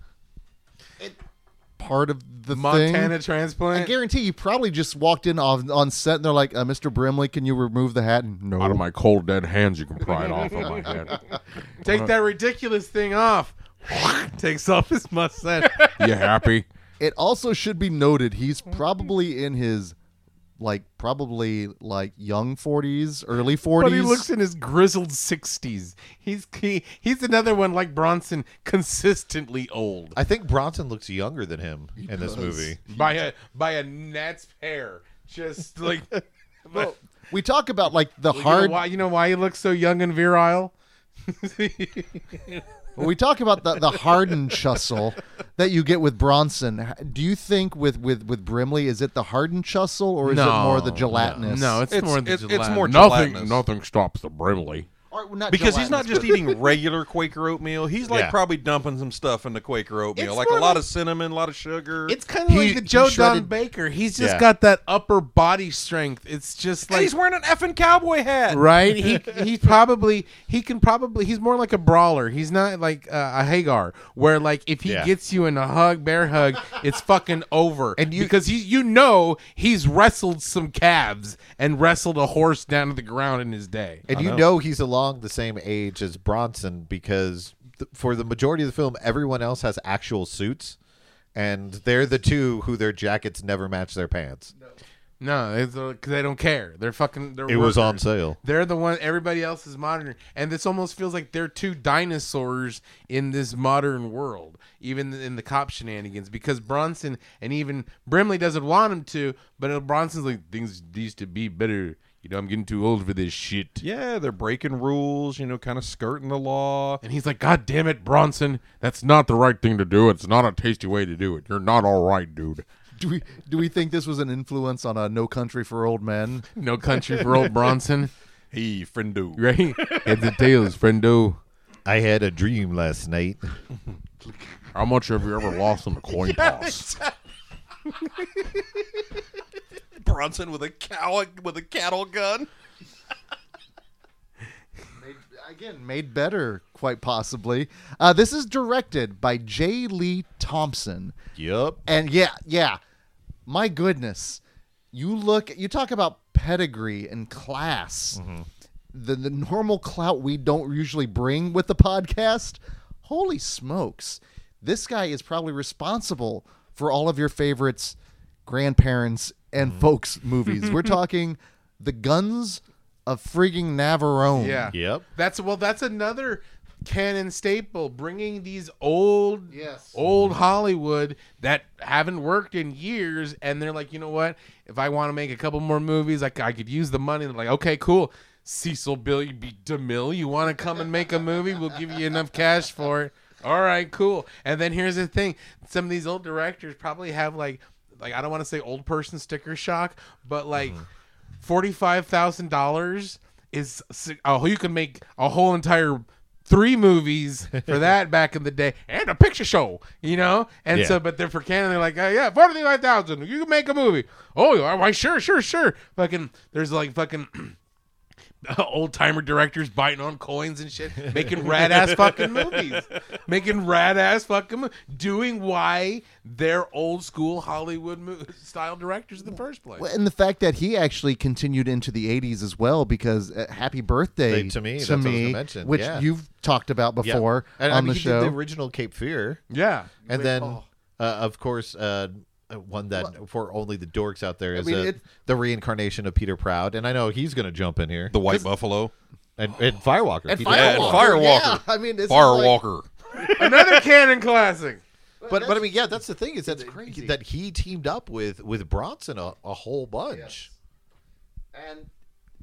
part of the Montana thing transplant. I guarantee you probably just walked in on, on set and they're like, uh, Mr. Brimley, can you remove the hat? And, no. Out of my cold dead hands, you can pry it off of my head. Take that ridiculous thing off. Takes off his mustache. you happy? It also should be noted he's probably in his like probably like young 40s, early 40s. But he looks in his grizzled sixties. He's he, he's another one like Bronson, consistently old I think Bronson looks younger than him in this movie. by a by a gnat's hair. Just like Well, we talk about like the you know hard why you know why he looks so young and virile. When we talk about the, the hardened chussel that you get with Bronson. Do you think with with with Brimley is it the hardened chussel or is it more the gelatinous? No, it's, It's- more the it's- it's gelatinous. more nothing. gelatinous. Nothing stops the Brimley. Or, not Because he's not just eating regular Quaker oatmeal. He's like Yeah. probably dumping some stuff into Quaker oatmeal, It's like a more lot like- of cinnamon, a lot of sugar. It's kind of He- like the Joe Don shredded- Baker. He's just Yeah. got that upper body strength. It's just and like he's wearing an effing cowboy hat. right. He he's probably he can probably he's more like a brawler. He's not like uh, a Hagar, where like if he Yeah. gets you in a hug, bear hug, it's fucking over. And you- because he you know he's wrestled some calves and wrestled a horse down to the ground in his day. And you know. he's along the same age as Bronson because th- for the majority of the film, everyone else has actual suits, and they're the two who their jackets never match their pants. No, it's uh, because they don't care. They're fucking. They're It was on sale. They're the one. Everybody else is modern, and this almost feels like they're two dinosaurs in this modern world, even in the cop shenanigans. Because Bronson and even Brimley doesn't want him to, but Bronson's like things used to be better. You know, I'm getting too old for this shit. Yeah, they're breaking rules, you know, kind of skirting the law. And he's like, God damn it, Bronson, that's not the right thing to do. It's not a tasty way to do it. You're not all right, dude. Do we do we think this was an influence on a No Country for Old Men? No country for old Bronson, Hey, friendo. right? Heads and tails, friendo. I had a dream last night. How much have you ever lost on the coin toss? Bronson with a cow with a cattle gun. Again, made better, quite possibly. Uh, this is directed by J. Lee Thompson. Yup. And yeah, yeah. My goodness. You look you talk about pedigree and class. The the normal clout we don't usually bring with the podcast. Holy smokes. This guy is probably responsible for all of your favorites, grandparents, and mm-hmm. folks movies. We're talking The Guns of freaking Navarone. Yeah. Yep. That's well. That's another Cannon staple. Bringing these old, Yes. old Hollywood that haven't worked in years, and they're like, you know what? If I want to make a couple more movies, like I could use the money. They're like, okay, cool. Cecil Billy B. DeMille, you want to come and make a movie? We'll give you enough cash for it. All right, cool. And then here's the thing: some of these old directors probably have like, like I don't want to say old person sticker shock, but like mm-hmm. forty-five thousand dollars is oh you can make a whole entire three movies for that back in the day and a picture show you know? And Yeah. so but they're for Cannon they're like oh, yeah forty-five thousand you can make a movie. Oh why sure sure sure. Fucking there's like fucking old timer directors biting on coins and shit, making rad ass fucking movies, making rad ass fucking mo- doing why they're old school Hollywood mo- style directors in the first place. Well, and the fact that he actually continued into the 80s as well, because uh, Happy Birthday They- to me, to that's what I was me, gonna which yeah. you've talked about Yep. before and, on I mean, the he show. did the original Cape Fear, Yeah, and then Uh, of course, uh, one that for only the dorks out there is mean, uh, it- the reincarnation of Peter Proud, and I know he's going to jump in here. The White Buffalo. and, and Firewalker. And Peter Yeah, and Firewalker. Yeah, I mean, this is like- Firewalker. Another Cannon classic. But but I mean, yeah, that's the thing is that crazy. that he teamed up with with Bronson a, a whole bunch. and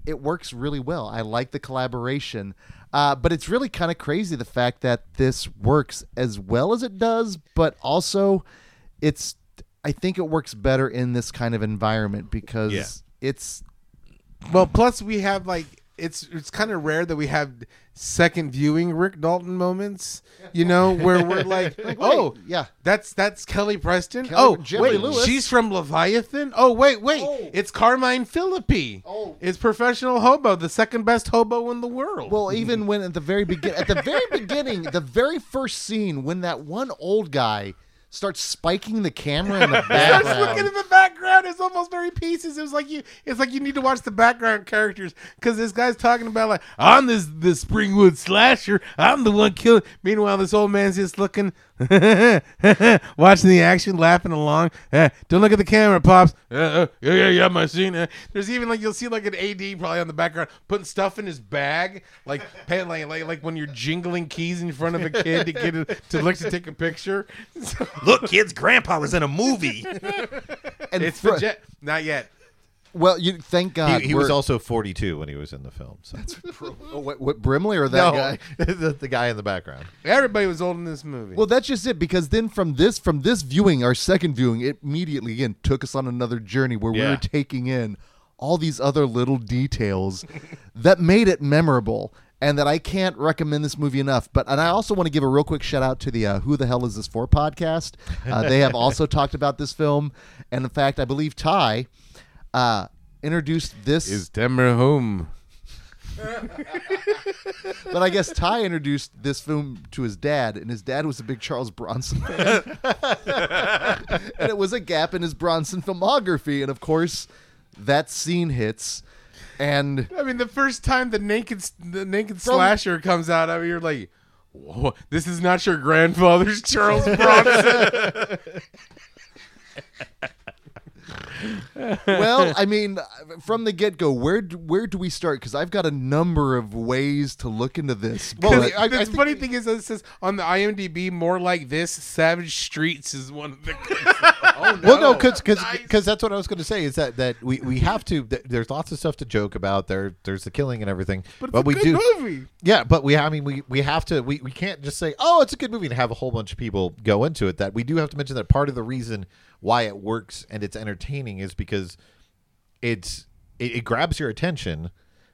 it works really well. I like the collaboration, uh, but it's really kind of crazy the fact that this works as well as it does, but also it's. I think it works better in this kind of environment because Yeah. it's Well, plus we have like it's it's kind of rare that we have second viewing Rick Dalton moments. You know, where we're like, oh yeah. that's that's Kelly Preston. Kelly- oh, Jerry wait, Lewis. she's from Leviathan. Oh, wait, wait, Oh. it's Carmine Philippi. Oh. it's professional hobo, the second best hobo in the world. Well, even when at the very begin, at the very beginning, the very first scene, when that one old guy starts spiking the camera in the I was looking background. at the background. It's almost very pieces. It was like you. It's like you need to watch the background characters because this guy's talking about like I'm this the Springwood slasher. I'm the one killing. Meanwhile, this old man's just looking, watching the action, laughing along. Eh, don't look at the camera, pops. Uh, uh, yeah, yeah, yeah, my scene. Uh, there's even like you'll see like an AD probably on the background putting stuff in his bag, like paying like like, like when you're jingling keys in front of a kid to get it to look to take a picture. So, Look, kids, Grandpa was in a movie. and it's fr- the jet. Not yet. Well, you thank God He, he was also 42 when he was in the film. So. oh, what, what Brimley or that no, guy. the, the guy in the background. Everybody was old in this movie. Well, that's just it because then from this from this viewing, our second viewing, it immediately again took us on another journey where we were taking in all these other little details that made it memorable and that I can't recommend this movie enough. But and I also want to give a real quick shout out to the uh, Who the Hell Is This For podcast. Uh, they have also talked about this film, and in fact, I believe Ty uh, introduced this. is Demer home? but I guess Ty introduced this film to his dad, and his dad was a big Charles Bronson fan. and it was a gap in his Bronson filmography. And of course, that scene hits. And I mean, the first time the naked the naked slasher comes out, I mean, you're like, Whoa, "This is not your grandfather's Charles Bronson." well, I mean, from the get go, where do, where do we start? Because I've got a number of ways to look into this. Well, but- I- I the think- funny thing is, that it says on the IMDb, more like this. Savage Streets is one of the. oh no. Well, no, because that's what I was going to say is that that we, we have to. th- There's lots of stuff to joke about. There there's the killing and everything, but, but, a we good do. movie. Yeah, but we I mean we we have to we, we can't just say oh it's a good movie and have a whole bunch of people go into it. That we do have to mention that part of the reason why it works and it's entertaining is because it's it, it grabs your attention.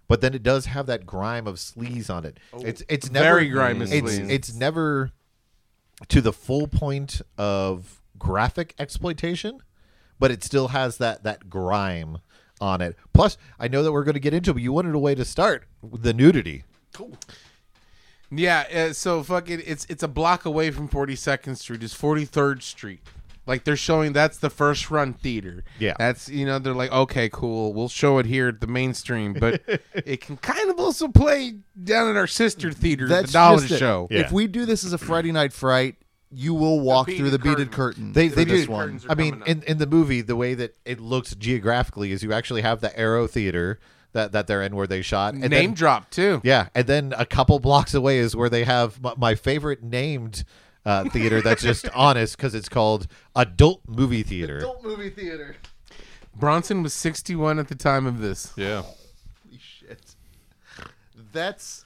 But then it does have that grime of sleaze on it. It's it's never Very grime it's, sleaze. It's never to the full point of graphic exploitation, but it still has that that grime on it. Plus, I know that we're going to get into, it, but you wanted a way to start with the nudity. Cool. Yeah, uh, so fucking it's it's a block away from 42nd Street. It's 43rd Street. Like they're showing that's the first run theater. Yeah. That's you know they're like okay cool we'll show it here at the mainstream, but it can kind of also play down at our sister theater, that's the Dollar just it. Show. Yeah. If we do this as a Friday night fright, you will walk through the beaded beaded curtain. They for they this do. one. Curtains are I mean, coming up. in, in the movie, the way that it looks geographically is you actually have the Arrow Theater that, that they're in where they shot. And Name then, drop too. Yeah, and then a couple blocks away is where they have my, my favorite named uh, theater that's just honest because it's called Adult Movie Theater. Adult movie theater. Bronson was 61 at the time of this. Yeah. Holy shit. That's.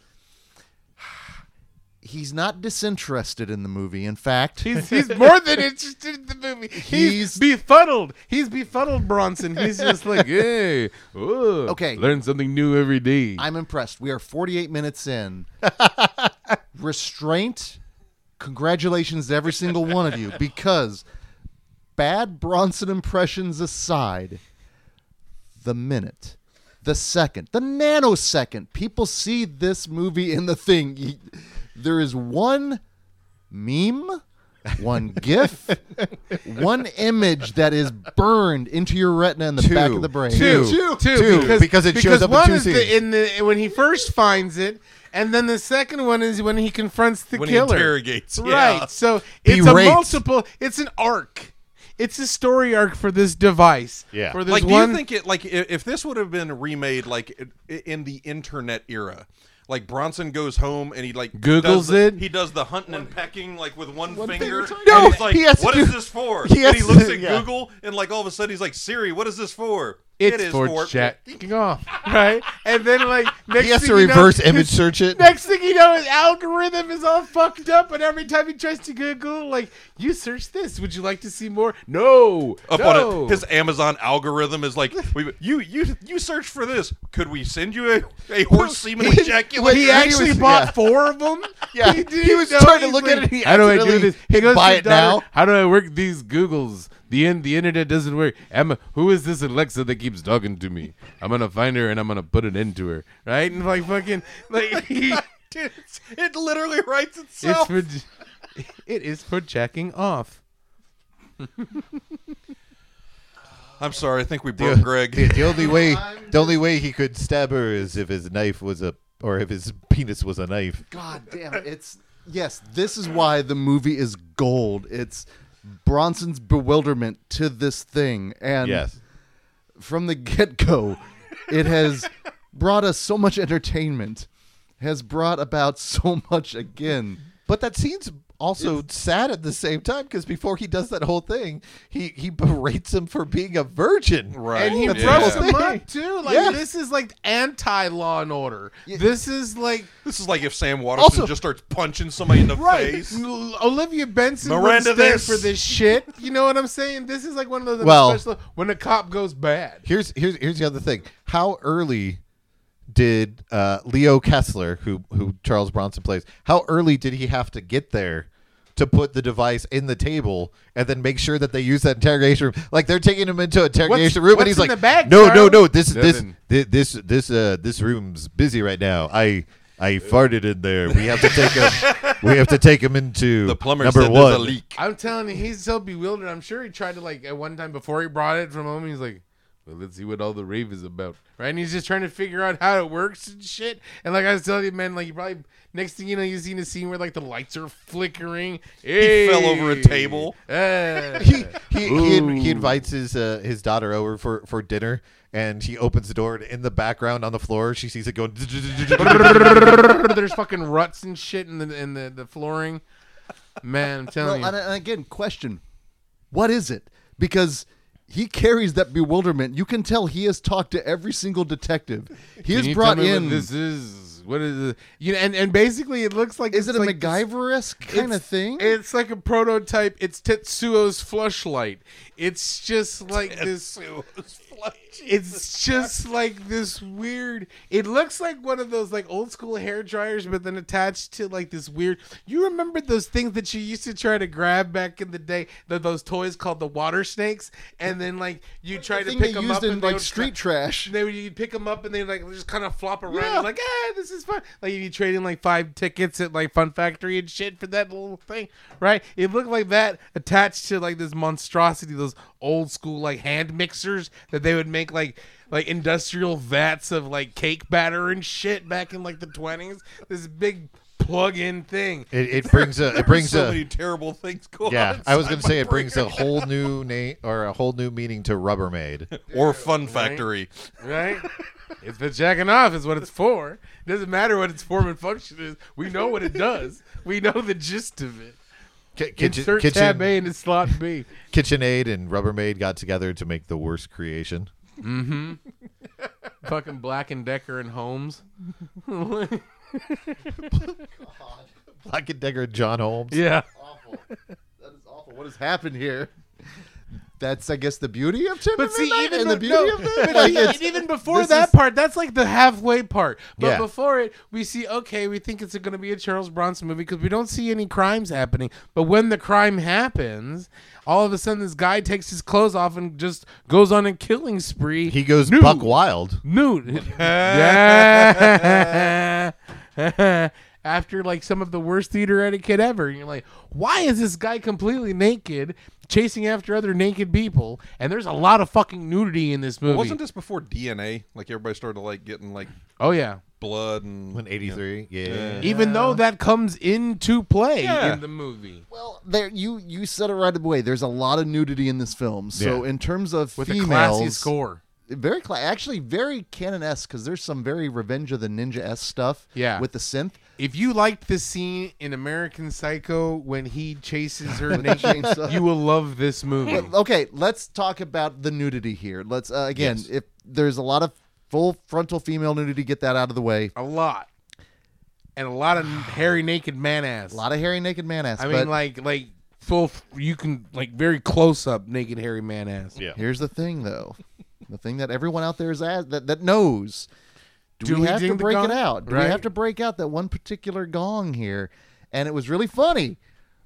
He's not disinterested in the movie. In fact, He's, he's more than interested in the movie. He's, He's- befuddled. He's befuddled, Bronson. He's just like, hey, Okay. learn something new every day. I'm impressed. We are 48 minutes in. Restraint. Congratulations to every single one of you. Because bad Bronson impressions aside, the minute, the second, the nanosecond people see this movie in the thing, y- there is one meme, one GIF, one image that is burned into your retina in the back of the brain. Two, Two. two, Two, because, because it shows because up in one two is the, in the when he first finds it, and then the second one is when he confronts the When he killer. interrogates, yeah. Right. So it's a multiple. It's an arc. It's a story arc for this device. Yeah. For this like, one. do you think it like if this would have been remade like in the internet era? Like Bronson goes home and he like Googles the- it? He does the hunting and pecking like with one, finger. finger. and No, he's like, he has to "What is do- this for?" he and he looks to- at yeah. Google and like all of a sudden he's like, "Siri, what is this for?" It's it is for checking off, right? And then like next He has thing to you know, reverse image search it. Next thing you know, his algorithm is all fucked up, and every time he tries to Google, like, you search this, would you like to see more? No, Up no. on it, his Amazon algorithm is like, we, "You you you search for this. Could we send you a, a horse semen He- ejaculate?" he he actually was- bought yeah. four of them. Yeah, didn't he was trying to look at it, he How do I do this? He goes buy it daughter, now. How do I work these Googles? The in, the internet doesn't work. Emma, who is this Alexa that keeps talking to me? I'm gonna find her and I'm gonna put it into her, right? And like fucking like he, Dude, it's- it literally writes it's itself. for it is for jacking off. I'm sorry, I think we broke The, Greg. the, the only way, the only way he could stab her is if his knife was a, or if his penis was a knife. God damn it. It's yes, this is why the movie is gold. It's Bronson's bewilderment to this thing. And Yes. from the get go, it has brought us so much entertainment, has brought about so much again. But that scene's also sad at the same time because before he does that whole thing, he he berates him for being a virgin. Right. And he That's brushed the him up too. Like Yeah. this is like anti Law and Order. This is like This is like if Sam Waterston Also- just starts punching somebody in the right. face. Olivia Benson Miranda stand this. for this shit. You know what I'm saying? This is like one of those Well- special when a cop goes bad. Here's here's here's the other thing. How early did uh, Leo Kessler, who who Charles Bronson plays, how early did he have to get there to put the device in the table and then make sure that they use that interrogation room? Like they're taking him into an interrogation room, what's and he's in like, the bag, "No, no, Charles?" no. This this Nothing. thi- this this uh this room's busy right now. I." I farted in there. We have to take him. we have to take him into The plumber number said one. a leak. I'm telling you, he's so bewildered. I'm sure he tried to like at one time before he brought it from home. He's like, "Well, let's see what all the rave is about." Right? And he's just trying to figure out how it works and shit. And like I was telling you, man, like you probably next thing you know, you seen a scene where like the lights are flickering. He fell over a table. he he, he, in- he invites his uh, his daughter over for, for dinner, and he opens the door. And in the background on the floor, she sees it going. There's fucking ruts and shit in the in the, the flooring. Man, I'm telling and, you. and again, question: What is it? Because he carries that bewilderment. You can tell he has talked to every single detective. He Can has you brought tell me what in. this is. What is it? You know, and, and basically it looks like is it a like MacGyver esque kind of thing? It's like a prototype. It's Tetsuo's flashlight. It's just like this. It's just like this weird. It looks like one of those like old school hair dryers, but then attached to like this weird. You remember those things that you used to try to grab back in the day? The, those toys called the water snakes, and then like you try to thing pick them up in and like street tra- trash. they would you pick them up and they like just kind of flop around. Yeah. Like, ah, this is fun. Like you trade in like five tickets at like Fun Factory and shit for that little thing, right? It looked like that attached to like this monstrosity, those old school like hand mixers that they would make like like industrial vats of like cake batter and shit back in like the twenties. This big plug-in thing. It, it brings a it brings so a many terrible things going yeah. on. I was gonna say it brings brain. a whole new name or a whole new meaning to Rubbermaid. or Fun Factory. right? it's for jacking off is what it's for. It doesn't matter what its form and function is. We know what it does. We know the gist of it. Ki- kitchen, Insert tab A into slot B. KitchenAid and Rubbermaid got together to make the worst creation. Mm-hmm. Fucking Black and Decker and Holmes. Black and Decker and John Holmes. yeah. awful. That is awful. What has happened here? That's, I guess, the beauty of Tim But see, even and the, the beauty no, of Like, even before that is- part, that's like the halfway part. But Yeah. before it, we see okay, we think it's going to be a Charles Bronson movie because we don't see any crimes happening. But when the crime happens, all of a sudden this guy takes his clothes off and just goes on a killing spree. He goes Nude. buck wild. nude. Yeah. after like some of the worst theater etiquette ever. And you're like, why is this guy completely naked chasing after other naked people? And there's a lot of fucking nudity in this movie. Wasn't this before DNA? Like everybody started like getting like oh yeah. blood and When 83, yeah. Yeah. Even though that comes into play Yeah. in the movie. Well, there you you said it right away. There's a lot of nudity in this film. So Yeah. in terms of With females, a classy score. very cla- actually very Cannon esque because there's some very Revenge of the Ninja esque stuff. Yeah. with the synth. If you liked the scene in American Psycho when he chases her naked, you will love this movie. Okay, let's talk about the nudity here. Let's uh, again, Yes. if there's a lot of full frontal female nudity, get that out of the way. A lot. And a lot of hairy naked man ass. A lot of hairy naked man ass. I but mean, like, like full. You can like very close up naked hairy man ass. Yeah. here's the thing, though, the thing that everyone out there is as, that that knows. Do, Do we, we have to break it out? Do we have to break out that one particular gong here? And it was really funny.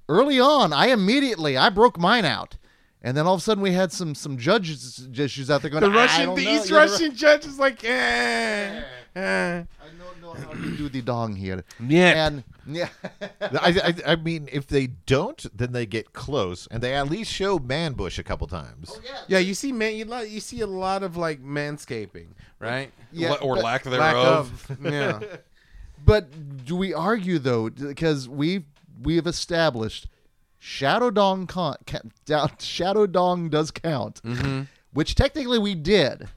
Early on, I immediately I broke mine out. And then all of a sudden we had some some judges issues out there going. The "I Russian, don't the know." East Yeah, the Russian judge is like, eh. I don't know how to do the dong here. Yeah. And yeah, I, I, I mean, if they don't, then they get close, and they at least show man bush a couple times. Oh, Yeah, yeah, you see, man, you, li- you see a lot of like manscaping, right? yeah, La- or but- lack Lack thereof. of, yeah. But do we argue though? Because we we have established Shadow Dong con- ca- Shadow Dong does count, Mm-hmm. which technically we did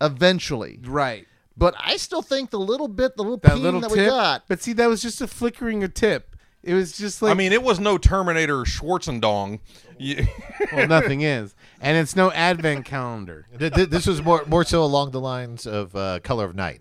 eventually. right. But I still think the little bit, the little That little that tip. we got. But see, that was just a flickering a tip. It was just like I mean, it was no Terminator Schwarzendong. You- well, nothing is, and it's no advent calendar. Th- th- this was more more so along the lines of uh, Color of Night.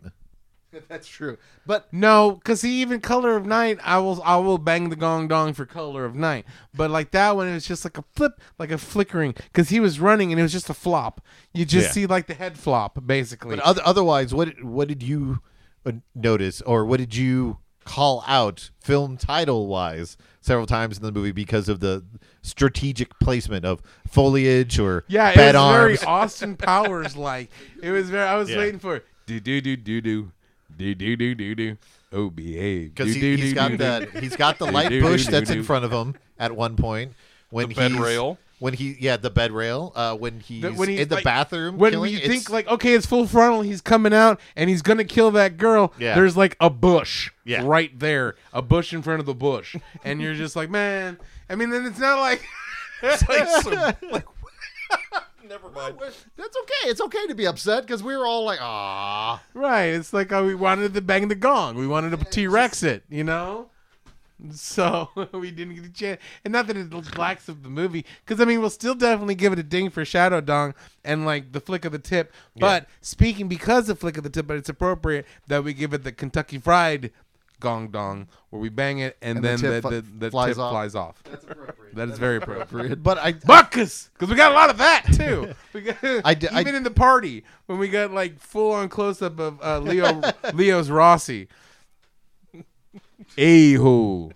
That's true. But No, because see, even Color of Night, I will I will bang the gong dong for Color of Night. But like that one, it was just like a flip, like a flickering, because he was running and it was just a flop. You just Yeah. see like the head flop, basically. But other, otherwise, what what did you uh, notice, or what did you call out film title wise several times in the movie because of the strategic placement of foliage or yeah, it was arms? very Austin Powers like. It was very. I was Yeah. waiting for do do do do do do do do do do. Oh, behave. because he, do, he's do, got do, that do. he's got the light do, bush do, that's do. in front of him at one point when The bed he's rail. when he yeah the bed rail uh, when he's, That when he's in the like- bathroom When killing, you it's- think like, okay, it's full frontal, he's coming out and he's gonna kill that girl. Yeah. There's like a bush, Yeah. right there, a bush in front of the bush, and you're just like, man. I mean, then it's not like, it's like some, like never mind. that's okay. It's okay to be upset because we were all like, ah. Right? It's like oh, we wanted to bang the gong, we wanted to T Rex it, you know. So we didn't get a chance, and not that it lacks of the movie, because I mean we'll still definitely give it a ding for Shadow Dong and like the flick of the tip. But speaking because of flick of the tip, but it's appropriate that we give it the Kentucky Fried Gong Dong, where we bang it and, And then the, tip the, fl- the flies tip off. flies off. That's appropriate. That is very appropriate. but I Buckus, because we got a lot of that too. We got, I d- I- even in the party when we got like full on close up of uh, Leo Leo's Rossi. A-hole.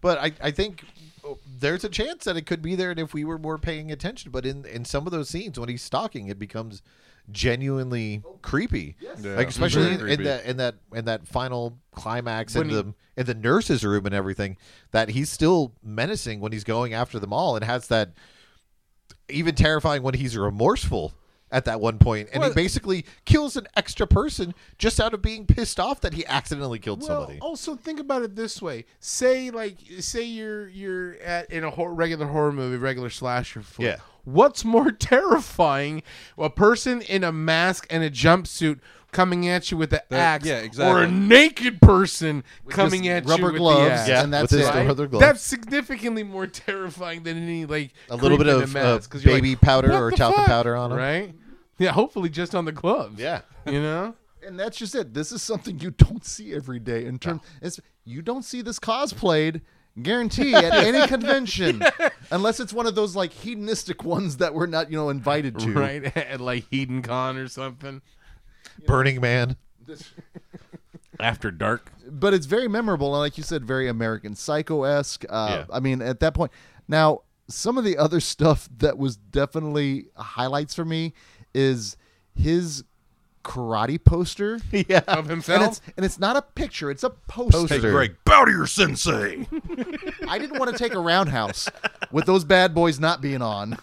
But I, I think there's a chance that it could be there, and if we were more paying attention. But in, in some of those scenes, when he's stalking, it becomes genuinely creepy. Yeah. Like especially in, in that in that in that final climax When in he- the in the nurse's room and everything, that he's still menacing when he's going after them all, and has that even terrifying when he's remorseful at that one point, and he basically kills an extra person just out of being pissed off that he accidentally killed Well, somebody. also think about it this way: say like say you're you're at in a hor- regular horror movie, regular slasher flick. Yeah. What's more terrifying, a person in a mask and a jumpsuit coming at you with the axe, yeah, exactly. or a naked person coming at rubber you with gloves, the axe? yeah, and that's with his it. Right? other gloves. That's significantly more terrifying than any like a little bit of a uh, mask, 'cause you're baby like, powder or the talcum fuck?" powder on him. right? Yeah, hopefully just on the gloves. Yeah. you know. And that's just it. This is something you don't see every day. In terms, it's you don't see this cosplayed, guarantee at any convention, unless it's one of those like hedonistic ones that we're not, you know, invited to. Right at like Hedon Con or something. Burning Man. After dark. But it's very memorable, and like you said, very American Psycho esque. Uh, Yeah. I mean, at that point, now some of the other stuff that was definitely highlights for me is his karate poster. yeah. of And himself. it's and it's not a picture; it's a poster. Hey, Greg, bow to your sensei. I didn't want to take a roundhouse with those bad boys not being on.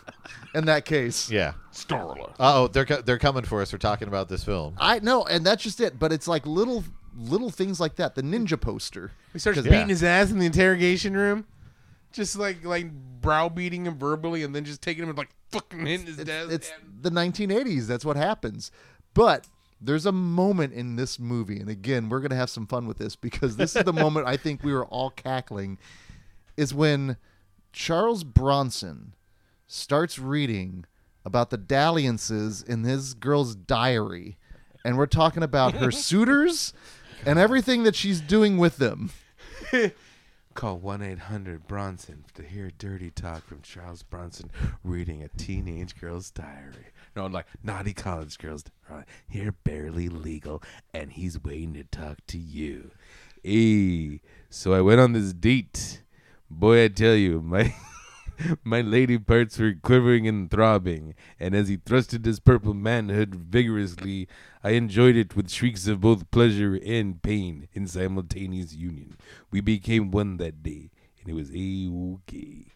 In that case, Yeah. Starla. Oh, they're co- they're coming for us. We're talking about this film. I know, and that's just it. But it's like little little things like that. The ninja poster. he starts 'Cause- beating his ass in the interrogation room, just like like browbeating him verbally, and then just taking him and like fucking hitting his it's, dad's it's the 1980s. That's what happens. But there's a moment in this movie, and again, we're gonna have some fun with this because this is the moment I think we were all cackling. Is when Charles Bronson starts reading about the dalliances in his girl's diary, and we're talking about her suitors and everything that she's doing with them. Call 1 800 Bronson to hear dirty talk from Charles Bronson reading a teenage girl's diary. No, like naughty college girl's. Here, barely legal, and he's waiting to talk to you. Hey, so I went on this date. Boy, I tell you, my. My lady parts were quivering and throbbing, and as he thrusted his purple manhood vigorously, I enjoyed it with shrieks of both pleasure and pain in simultaneous union. We became one that day, and it was a okay.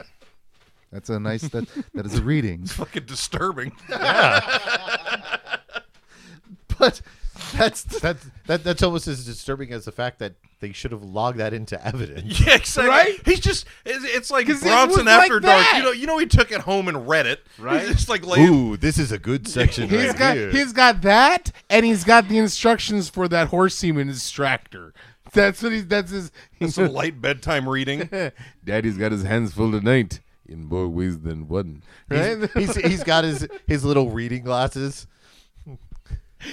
That's a nice that that is a reading. It's Fucking disturbing. Yeah. But that's That's that, that's almost as disturbing as the fact that they should have logged that into evidence. Yeah, exactly. Right? He's just it's, it's like 'Cause it Bronson was like after dark. that. You know, you know he took it home and read it. Right? He's just like laying Ooh, this is a good section He's right got here. he's got that, and he's got the instructions for that horse semen extractor. That's what he's. That's his. some light bedtime reading. Daddy's got his hands full tonight in more ways than one. Right? he's, he's got his his little reading glasses.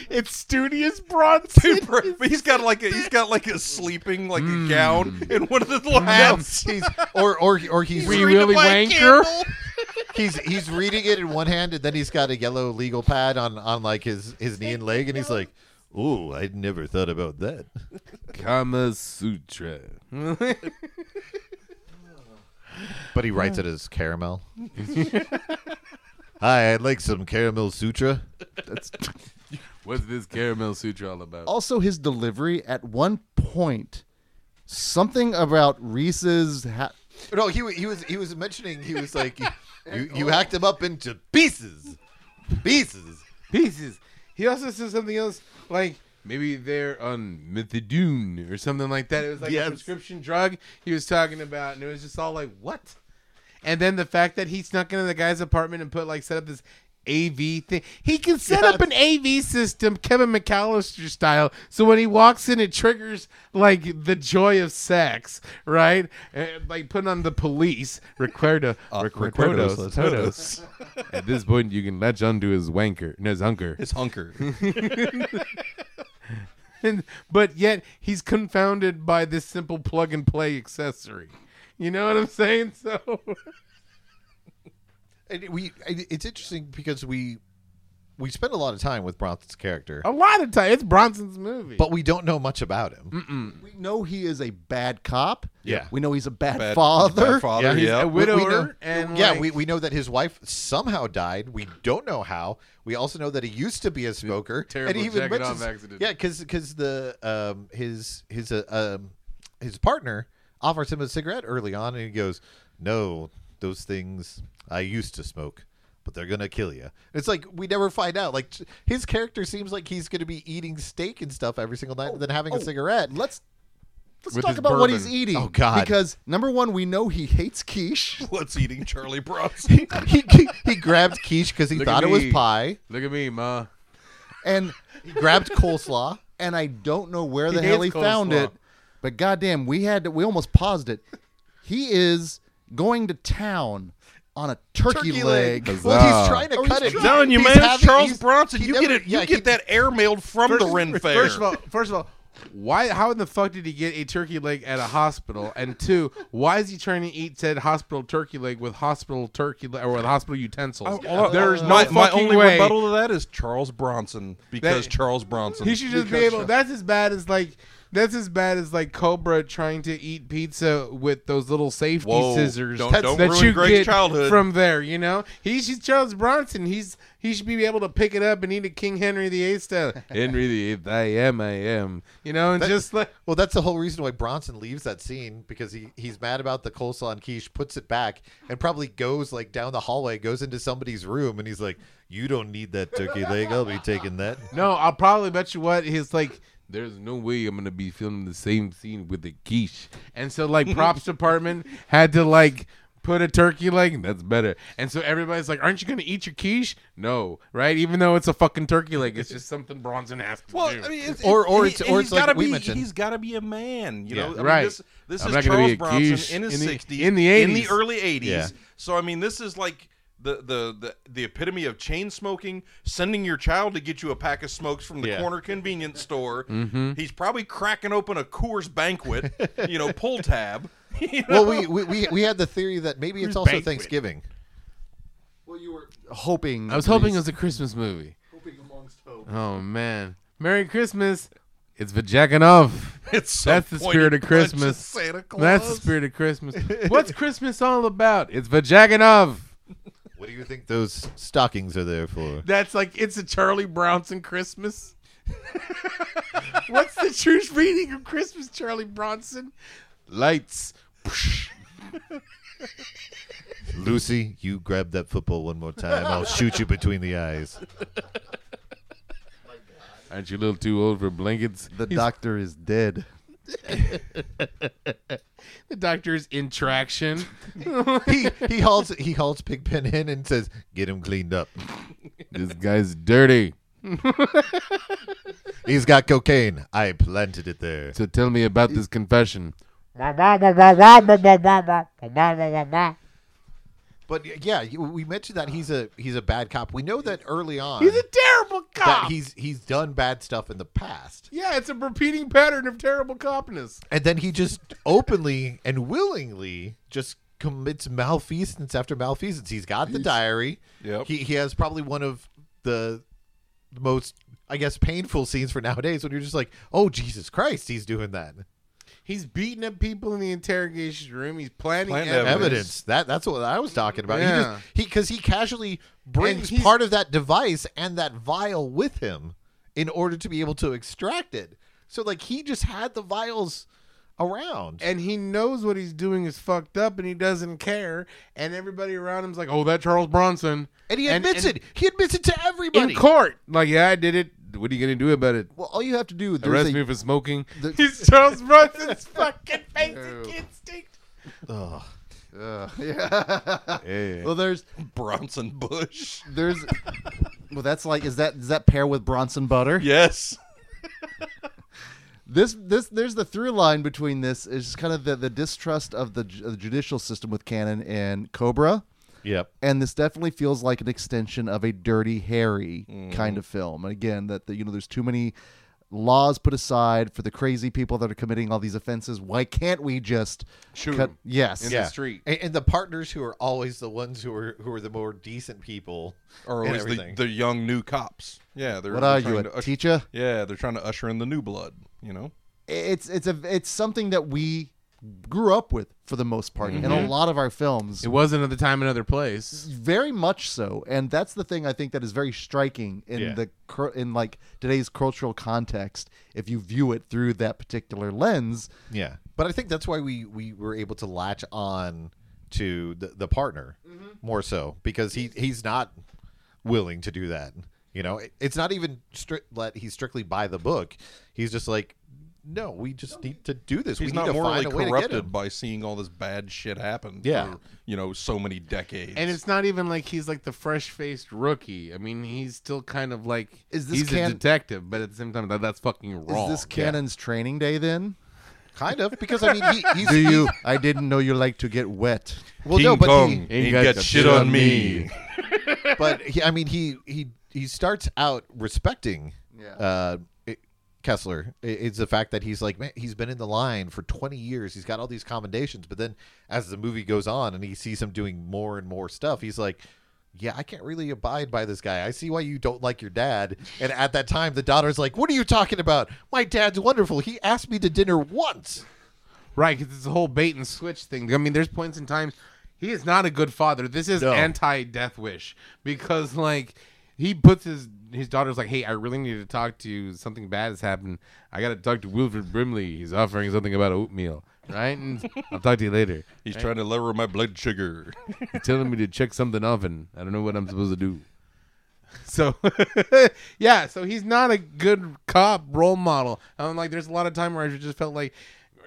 it's studious Bronson. But he's got like a he's got like a sleeping like Hmm. a gown in one of the little No, hats. he's or or or he's Wee reading Willy by Wanker. candle. he's he's reading it in one hand and then he's got a yellow legal pad on on like his his knee and leg and he's like, "Ooh, I'd never thought about that." Kama Sutra. But he writes it as caramel. Hi, I'd like some caramel sutra. What's this caramel sutra all about? also his delivery at one point something about reese's ha- No, he wa- he was he was mentioning he was like you you hacked him up into pieces, pieces. Pieces. He also said something else like maybe they're on methadone or something like that. It was like Yes. a prescription drug he was talking about, and it was just all like what? And then the fact that he snuck into the guy's apartment and put like set up this AV thing. He can set up an AV system, Kevin McAllister style, so when he walks in, it triggers like the joy of sex, right? And, like putting on the police, Recuerdo, Uh, Todos. Todos. At this point, you can latch onto his wanker, no, his hunker. His hunker. And, but yet he's confounded by this simple plug and play accessory. You know what I'm saying? So And we it's interesting because we we spend a lot of time with Bronson's character, a lot of time it's Bronson's movie. but we don't know much about him. we know he is a bad cop Yeah. we know he's a bad, Bad father bad father. Yeah, he's Yeah. a we- we widower know- and yeah, like- we, we know that his wife somehow died. We don't know how. We also know that he used to be a smoker. Terrible and he even jacket off accident. Yeah, because the um his his uh, um his partner offers him a cigarette early on, and he goes, "No, those things I used to smoke." But they're gonna kill you. It's like we never find out. Like his character seems like he's gonna be eating steak and stuff every single night, and then oh, having Oh, a cigarette. let's let's With talk his about what he's eating Oh, God. because number one we know he hates quiche What's eating Charlie Bronson? he, he he grabbed quiche because he Look thought it was pie. Look at me, ma. and He grabbed coleslaw. and I don't know where the He hell he hates found it, but goddamn, we had to, we almost paused it. He is going to town on a turkey, leg. Well, he's trying to Oh, cut he's it. trying. telling you, man, having- Charles Bronson. You never- get it. You yeah, get he- that air mailed from the Ren Fair. First of all, first of all, why? How in the fuck did he get a turkey leg at a hospital? And two, why is he trying to eat said hospital turkey leg with hospital turkey leg or with hospital utensils? Oh, There's no my, fucking my only way. rebuttal to that is Charles Bronson because That- Charles Bronson. He should just be Because able. That's as bad as like That's as bad as like Cobra trying to eat pizza with those little safety Whoa, scissors don't- don't that you Greg's get childhood. from there. You know, he's, he's Charles Bronson. He's he should be able to pick it up and eat it King Henry VIII style. Henry VIII, I am, I am. You know, and That- just like Well, that's the whole reason why Bronson leaves that scene because he, he's mad about the coleslaw and quiche, puts it back, and probably goes like down the hallway, goes into somebody's room, and he's like, "You don't need that turkey leg. I'll be taking that." No, I'll probably bet you what he's like. There's no way I'm gonna be filming the same scene with the quiche, and so like props department had to like put a turkey leg. That's better, and so everybody's like, "Aren't you gonna eat your quiche?" No, right? Even though it's a fucking turkey leg, it's just something Bronson has to Well, do. I mean, it's, Or- or he- it's- or he's it's like gotta we be, mentioned. He's got to be a man, you Yeah. know. I mean, Right. this this is Charles Bronson in his the- sixties, in the in the early eighties. Yeah. So I mean, this is like the, the the the epitome of chain smoking. Sending your child to get you a pack of smokes from the Yeah. corner convenience store. Mm-hmm. He's probably cracking open a Coors Banquet, you know, pull tab. you know? Well, we, we we we had the theory that maybe it's also banquet. Thanksgiving. Well, you were hoping. I was hoping it was a Christmas movie. hoping amongst hope. Oh man, Merry Christmas! It's Vajaganov. it's so That's the spirit of Christmas. Santa Claus. That's the spirit of Christmas. What's Christmas all about? It's Vajaganov. What do you think those stockings are there for? That's like it's a Charlie Bronson Christmas. What's the true meaning of Christmas, Charlie Bronson? Lights. Lucy, you grab that football one more time. I'll shoot you between the eyes. Aren't you a little too old for blankets? The He's- doctor is dead. the doctor's in traction. he he hauls he hauls Pigpen in and says, "Get him cleaned up. this guy's dirty. He's got cocaine. I planted it there." So tell me about this confession. But yeah, we mentioned that he's a he's a bad cop. We know that early on He's a terrible that cop. he's he's done bad stuff in the past. yeah, it's a repeating pattern of terrible copness. And then he just openly and willingly just commits malfeasance after malfeasance. He's got the diary. Yep. He he has probably one of the most I guess painful scenes for nowadays when you're just like, "Oh Jesus Christ, he's doing that." He's beating up people in the interrogation room. He's planning Planting evidence. Evidence. That that's what I was talking about. Yeah. He just he he casually brings part of that device and that vial with him in order to be able to extract it. So like he just had the vials around. and he knows what he's doing is fucked up and he doesn't care and everybody around him's like oh that charles bronson And he admits it. He admits it to everybody. in court like yeah i did it what are you gonna do about it Well, all you have to do. There's arrest a, me for smoking the- he's charles bronson's fucking basic instinct uh, yeah. yeah. well, there's Bronson Bush. there's. well, that's like is that does that pair with Bronson butter? Yes. This this there's the through line between this is kind of the the distrust of the, ju- the judicial system with Cannon and Cobra. Yep. and this definitely feels like an extension of a Dirty Harry kind mm-hmm. of film. And again, that the, you know, there's too many laws put aside for the crazy people that are committing all these offenses. Why can't we just Shoot cut? 'em. Yes, In the street. And, and the partners who are always the ones who are who are the more decent people Or and always the, the young new cops. Yeah, they're What they're are you, trying a usher- teacher? Yeah, they're trying to usher in the new blood. You know. It's it's a it's something that we grew up with for the most part in a mm-hmm. lot of our films. it was another time another place very much so and that's the thing i think that is very striking in Yeah. the cur- in like today's cultural context if you view it through that particular lens Yeah, but I think that's why we we were able to latch on to the the partner mm-hmm. more so because he he's not willing to do that. You know, It- it's not even strict that he's strictly by the book. He's just like, no, we just need to do this. He's we not morally find a way to get corrupted by seeing all this bad shit happen. Yeah. For, you know, so many decades. and it's not even like he's like the fresh-faced rookie i mean he's still kind of like Is this he's can- a detective but at the same time that, that's fucking wrong is this Cannon's training day then Kind of because I mean he, he's do you i didn't know you like to get wet well King no, but Kong he, Ain't ain't got got shit on me. but he, I mean, he he he starts out respecting Yeah. uh, it- Kessler. It's the fact that he's like, man, he's been in the line for 20 years. He's got all these commendations. But then as the movie goes on and he sees him doing more and more stuff, he's like, yeah, I can't really abide by this guy. I see why you don't like your dad. And at that time, the daughter's like, "What are you talking about? My dad's wonderful. He asked me to dinner once." Right, because it's a whole bait and switch thing. I mean, there's points in time he is not a good father. This is No. anti Death Wish because like he puts his his daughter's like, hey, I really need to talk to you. Something bad has happened. I got to talk to Wilford Brimley. He's offering something about oatmeal. Right, and I'll talk to you later. He's trying to lower my blood sugar. He's telling me to check something off, and I don't know what I'm supposed to do. So, yeah, so he's not a good cop role model. I'm like, there's a lot of time where I just felt like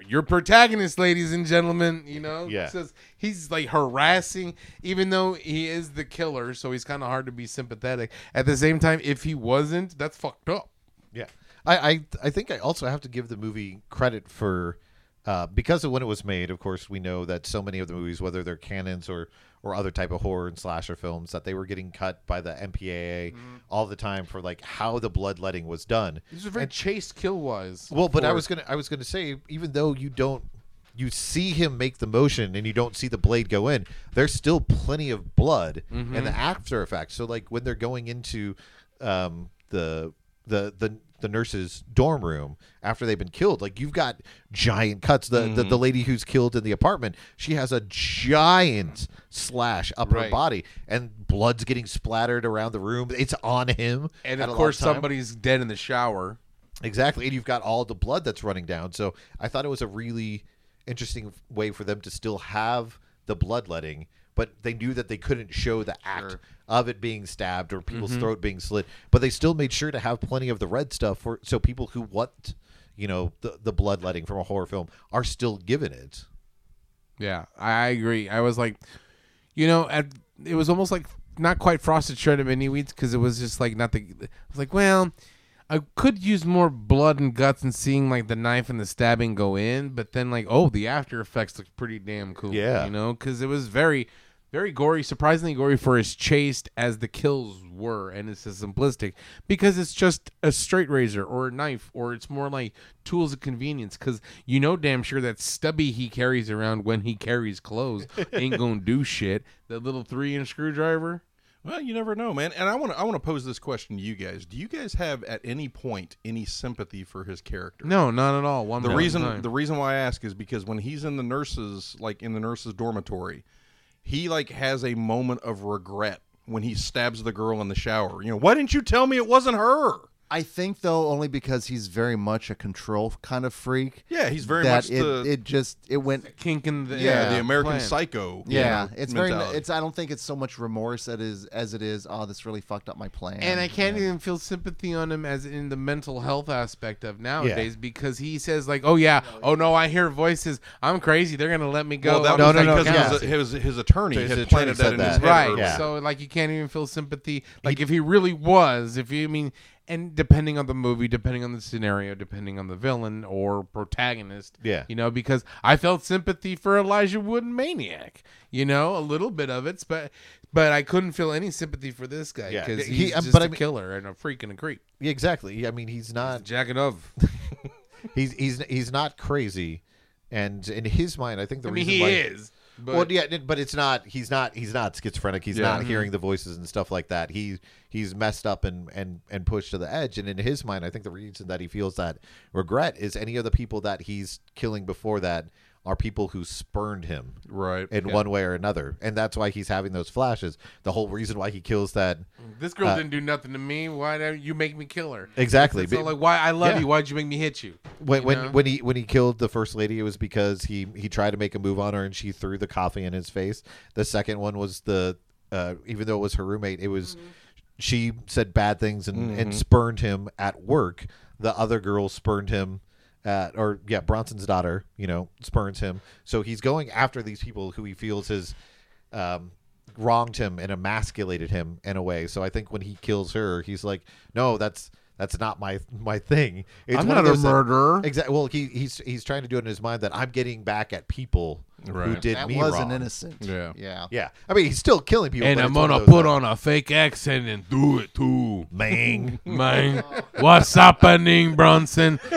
your protagonist, ladies and gentlemen, you know, Yeah. says he's like harassing, even though he is the killer, so he's kind of hard to be sympathetic. At the same time, if he wasn't, that's fucked up. Yeah, I, I I think I also have to give the movie credit for uh, because of when it was made. Of course, we know that so many of the movies, whether they're Cannons or or other type of horror and slasher films, that they were getting cut by the MPAA all the time for like how the bloodletting was done. Very chaste kill wise. Well, but I was gonna I was gonna say even though you don't you see him make the motion and you don't see the blade go in, there's still plenty of blood and the after effects. So like when they're going into um, the the the the nurse's dorm room after they've been killed, like you've got giant cuts. The the, mm-hmm. the lady who's killed in the apartment, she has a giant slash up Right. her body, and blood's getting splattered around the room. It's on him, and of course, time. somebody's dead in the shower. Exactly. And you've got all the blood that's running down. So I thought it was a really interesting way for them to still have the bloodletting, but they knew that they couldn't show the act Sure. of it being stabbed or people's mm-hmm. throat being slit. But they still made sure to have plenty of the red stuff for so people who want, you know, the, the bloodletting from a horror film are still given it. Yeah, I agree. I was like, you know, at, it was almost like not quite frosted shredded mini wheats because it was just like not the. I was like, well, I could use more blood and guts and seeing like the knife and the stabbing go in, but then like, oh, the after effects look pretty damn cool. Yeah. you know, because it was very, very gory, surprisingly gory for as chaste as the kills were, and it's as simplistic because it's just a straight razor or a knife, or it's more like tools of convenience. Because you know damn sure that stubby he carries around when he carries clothes ain't gonna do shit. That little three-inch screwdriver. Well, you never know, man. And I want to I want to pose this question to you guys. Do you guys have at any point any sympathy for his character? No, not at all. One The reason time. the reason why I ask is because when he's in the nurses like in the nurses dormitory, he like has a moment of regret when he stabs the girl in the shower. You know, why didn't you tell me it wasn't her? I think though only because he's very much a control kind of freak. Yeah, he's very that much it, the it just it went kink in the yeah, the American plan. Psycho. you yeah, know, it's very it's I don't think it's so much remorse as it is as it is oh this really fucked up my plan. And I can't Yeah. even feel sympathy on him as in the mental health aspect of nowadays because he says like, "Oh yeah, oh no, I hear voices. I'm crazy. They're gonna let me go." Well, that I'm No, was no, no, because yeah. his, his his attorney So his had attorney planted that said in his that. head. right. Yeah. So like, you can't even feel sympathy. Like if he really was, if you I mean, and depending on the movie, depending on the scenario, depending on the villain or protagonist, Yeah. you know, because I felt sympathy for Elijah Wood and Maniac, you know, a little bit of it, but but I couldn't feel any sympathy for this guy because He- he's um, just but a I mean- killer and a freak and a creep. Yeah, exactly. I mean, he's not Jacket of. he's he's he's not crazy, and in his mind, I think the I mean, reason he why is. But well, yeah, but it's not. He's not. He's not schizophrenic. He's Yeah. not Mm-hmm. hearing the voices and stuff like that. He he's messed up and and and pushed to the edge. And in his mind, I think the reason that he feels that regret is any of the people that he's killing before that are people who spurned him Right. in one way or another, and that's why he's having those flashes. The whole reason why he kills that this girl uh, didn't do nothing to me. Why don't you make me kill her? exactly. So like, why I love Yeah. you? Why'd you make me hit you? when You when, know? when he when he killed the first lady, it was because he he tried to make a move on her and she threw the coffee in his face. The second one was the uh, even though it was her roommate, it was she said bad things and, and spurned him at work. The other girl spurned him at or yeah, Bronson's daughter, you know, spurns him. So he's going after these people who he feels has um, wronged him and emasculated him in a way. So I think when he kills her, he's like, no, that's that's not my my thing. It's I'm one of not a those that- murderer. Exactly. Well, he, he's he's trying to do it in his mind that I'm getting back at people who Right. did that me was wrong. an innocent. Yeah. Yeah. Yeah, I mean he's still killing people. and I'm it's one of gonna put that- on a fake accent and do it too. Mang. Man, what's happening, Bronson?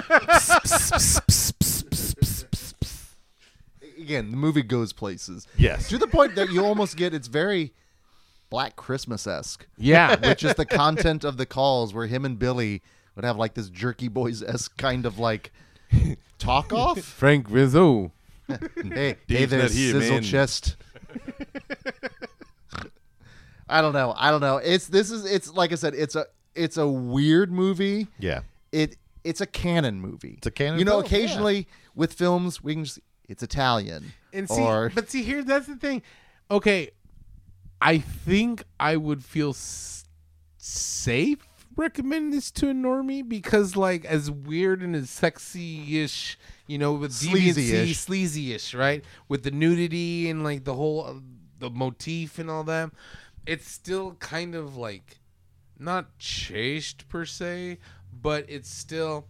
Again, the movie goes places. Yes. To the point that you almost get it's very Black Christmas esque, Yeah, which is the content of the calls where him and Billy would have like this Jerky Boys esque kind of like talk off. Frank Rizzo. hey, hey Dave's there, not here, sizzle man. chest. I don't know. I don't know. It's this is it's like I said. It's a it's a weird movie. Yeah. It it's a Cannon movie. It's a Cannon You know, film, occasionally with films we can just it's Italian And see, or but see, here that's the thing. Okay, I think I would feel s- safe recommending this to a normie because, like, as weird and as sexy-ish, you know, with Sleazy-ish. sleazy-ish, right? With the nudity and like the whole uh, the motif and all that, it's still kind of like not chaste per se, but it's still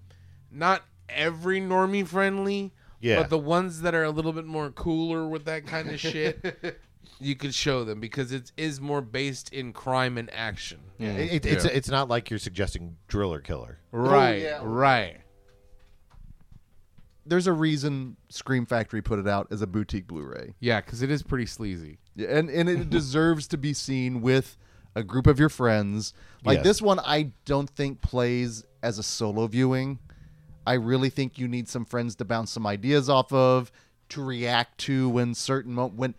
not every normie friendly. Yeah. But the ones that are a little bit more cooler with that kind of shit, you could show them because it is more based in crime and action. It, it, it's it's not like you're suggesting driller killer. Right, oh, yeah. right. there's a reason Scream Factory put it out as a boutique Blu-ray. Yeah, because it is pretty sleazy. Yeah, and and it deserves to be seen with a group of your friends. Like Yes. this one, I don't think plays as a solo viewing. I really think you need some friends to bounce some ideas off of, to react to when certain mo- when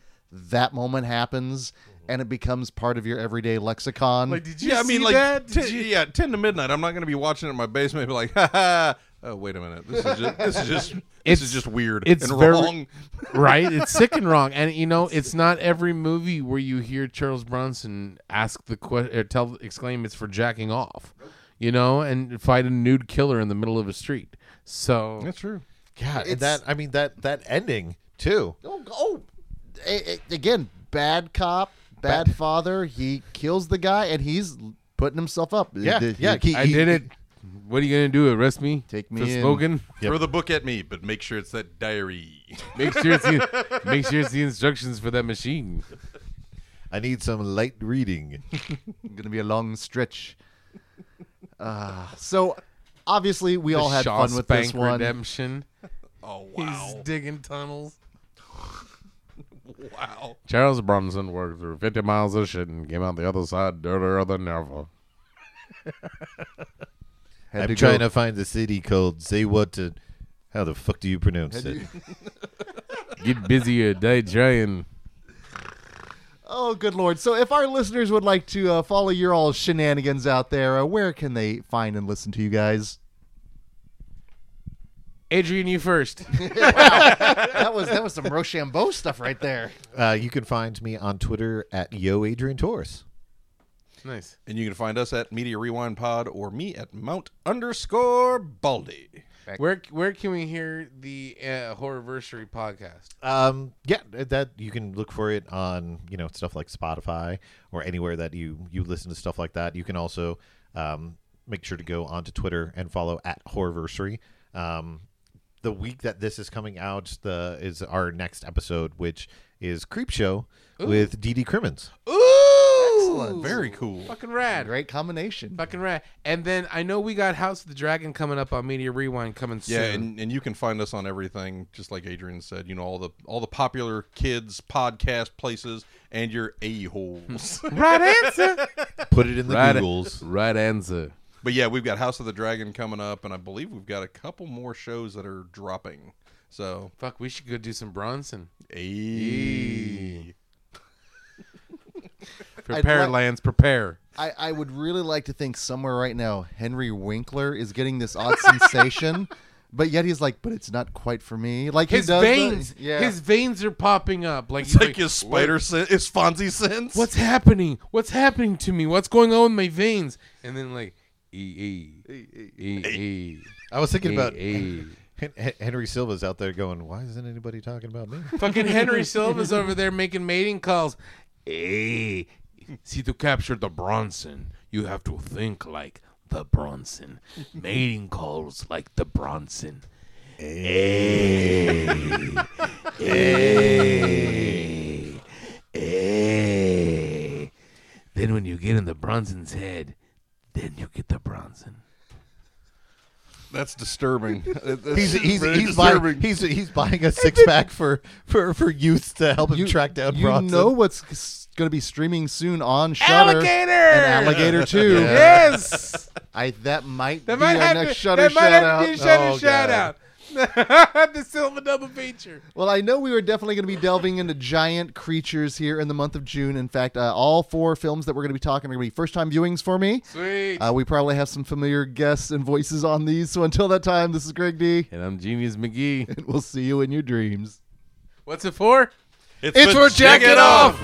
that moment happens, and it becomes part of your everyday lexicon. Like, did you Yeah, I mean, like, that? ten- you- yeah, ten to midnight. I'm not going to be watching it in my basement and be like, ha ha. Oh, wait a minute. This is just this is just this It's- is just weird it's and very- wrong. right? It's sick and wrong. And you know, it's not every movie where you hear Charles Bronson ask the question, or uh, tell, exclaim, "It's for jacking off," you know, and fight a nude killer in the middle of a street. So That's true. Yeah, and It's- that I mean that that ending too. oh, oh a- a- again, bad cop, bad, father. He kills the guy, and he's putting himself up. Yeah, The- yeah. he- he- I did it. What are you gonna do? Arrest me? Take me for in. smoking? Yep. Throw the book at me, but make sure it's that diary. Make sure it's the, make sure it's the instructions for that machine. I need some light reading. gonna be a long stretch. Uh, so obviously we all had Shaw fun with this one. Redemption. Oh wow! He's digging tunnels. Wow! Charles Bronson worked through 50 miles of shit and came out the other side dirtier than ever. Had I'm to trying go- to find the city called Say what to. How the fuck do you pronounce Had it? you- Get busy a day trying. Oh, good lord! So if our listeners would like to uh, follow your all shenanigans out there, uh, where can they find and listen to you guys? Adrian, you first. that was that was some Rochambeau stuff right there. Uh, you can find me on Twitter at Yo Adrian Torres. nice. And you can find us at Media Rewind Pod or me at Mount underscore Baldy. Where where can we hear the uh, Horrorversary podcast? Um, yeah, that you can look for it on you know stuff like Spotify or anywhere that you you listen to stuff like that. You can also um, make sure to go onto Twitter and follow at Horrorversary. Um, the week that this is coming out, the is our next episode, which is Creep Show with Dee Dee Crimmins. Ooh, Excellent. Very cool. Fucking rad. Great combination. Fucking rad. And then I know we got House of the Dragon coming up on Media Rewind coming soon. Yeah, and, and you can find us on everything, just like Adrian said. You know all the all the popular kids podcast places and your a holes. right answer. Put it in the right, Googles. right answer. But yeah, we've got House of the Dragon coming up, and I believe we've got a couple more shows that are dropping. So, Fuck, we should go do some Bronson. a Prepare, like- Lance, prepare. I, I would really like to think somewhere right now Henry Winkler is getting this odd sensation, but yet he's like, but it's not quite for me. Like he His does the- veins, yeah. his veins are popping up. Like it's he's like his spider sense, his Fonzie sense. What's happening? What's happening to me? What's going on with my veins? And then like e e e e. I was thinking about E, Hen- Hen- Henry Silva's out there going, "Why isn't anybody talking about me?" Fucking Henry Silva's over there making mating calls. Hey, see to capture the Bronson, you have to think like the Bronson. Mating calls like the Bronson. Hey, hey, hey. Then when you get in the Bronson's head, then you get the Bronson. That's disturbing. That's He's he's very he's buying, he's he's buying a six pack for for for youths to help him You, track down you Bronson. know what's going to be streaming soon on Shudder Alligator! and Alligator Two. Yes. I that might That be might our have next to, Shudder that might shout have to be a out. Shudder Oh, shout God. out. the Silva Double feature. Well, I know we were definitely going to be delving into giant creatures here in the month of June. In fact, uh, all four films that we're going to be talking are going to be first time viewings for me. Sweet. Uh, we probably have some familiar guests and voices on these. So until that time, this is Greg D, and I'm Genius McGee. and we'll see you in your dreams. What's it for? It's, It's for for Jack It Off.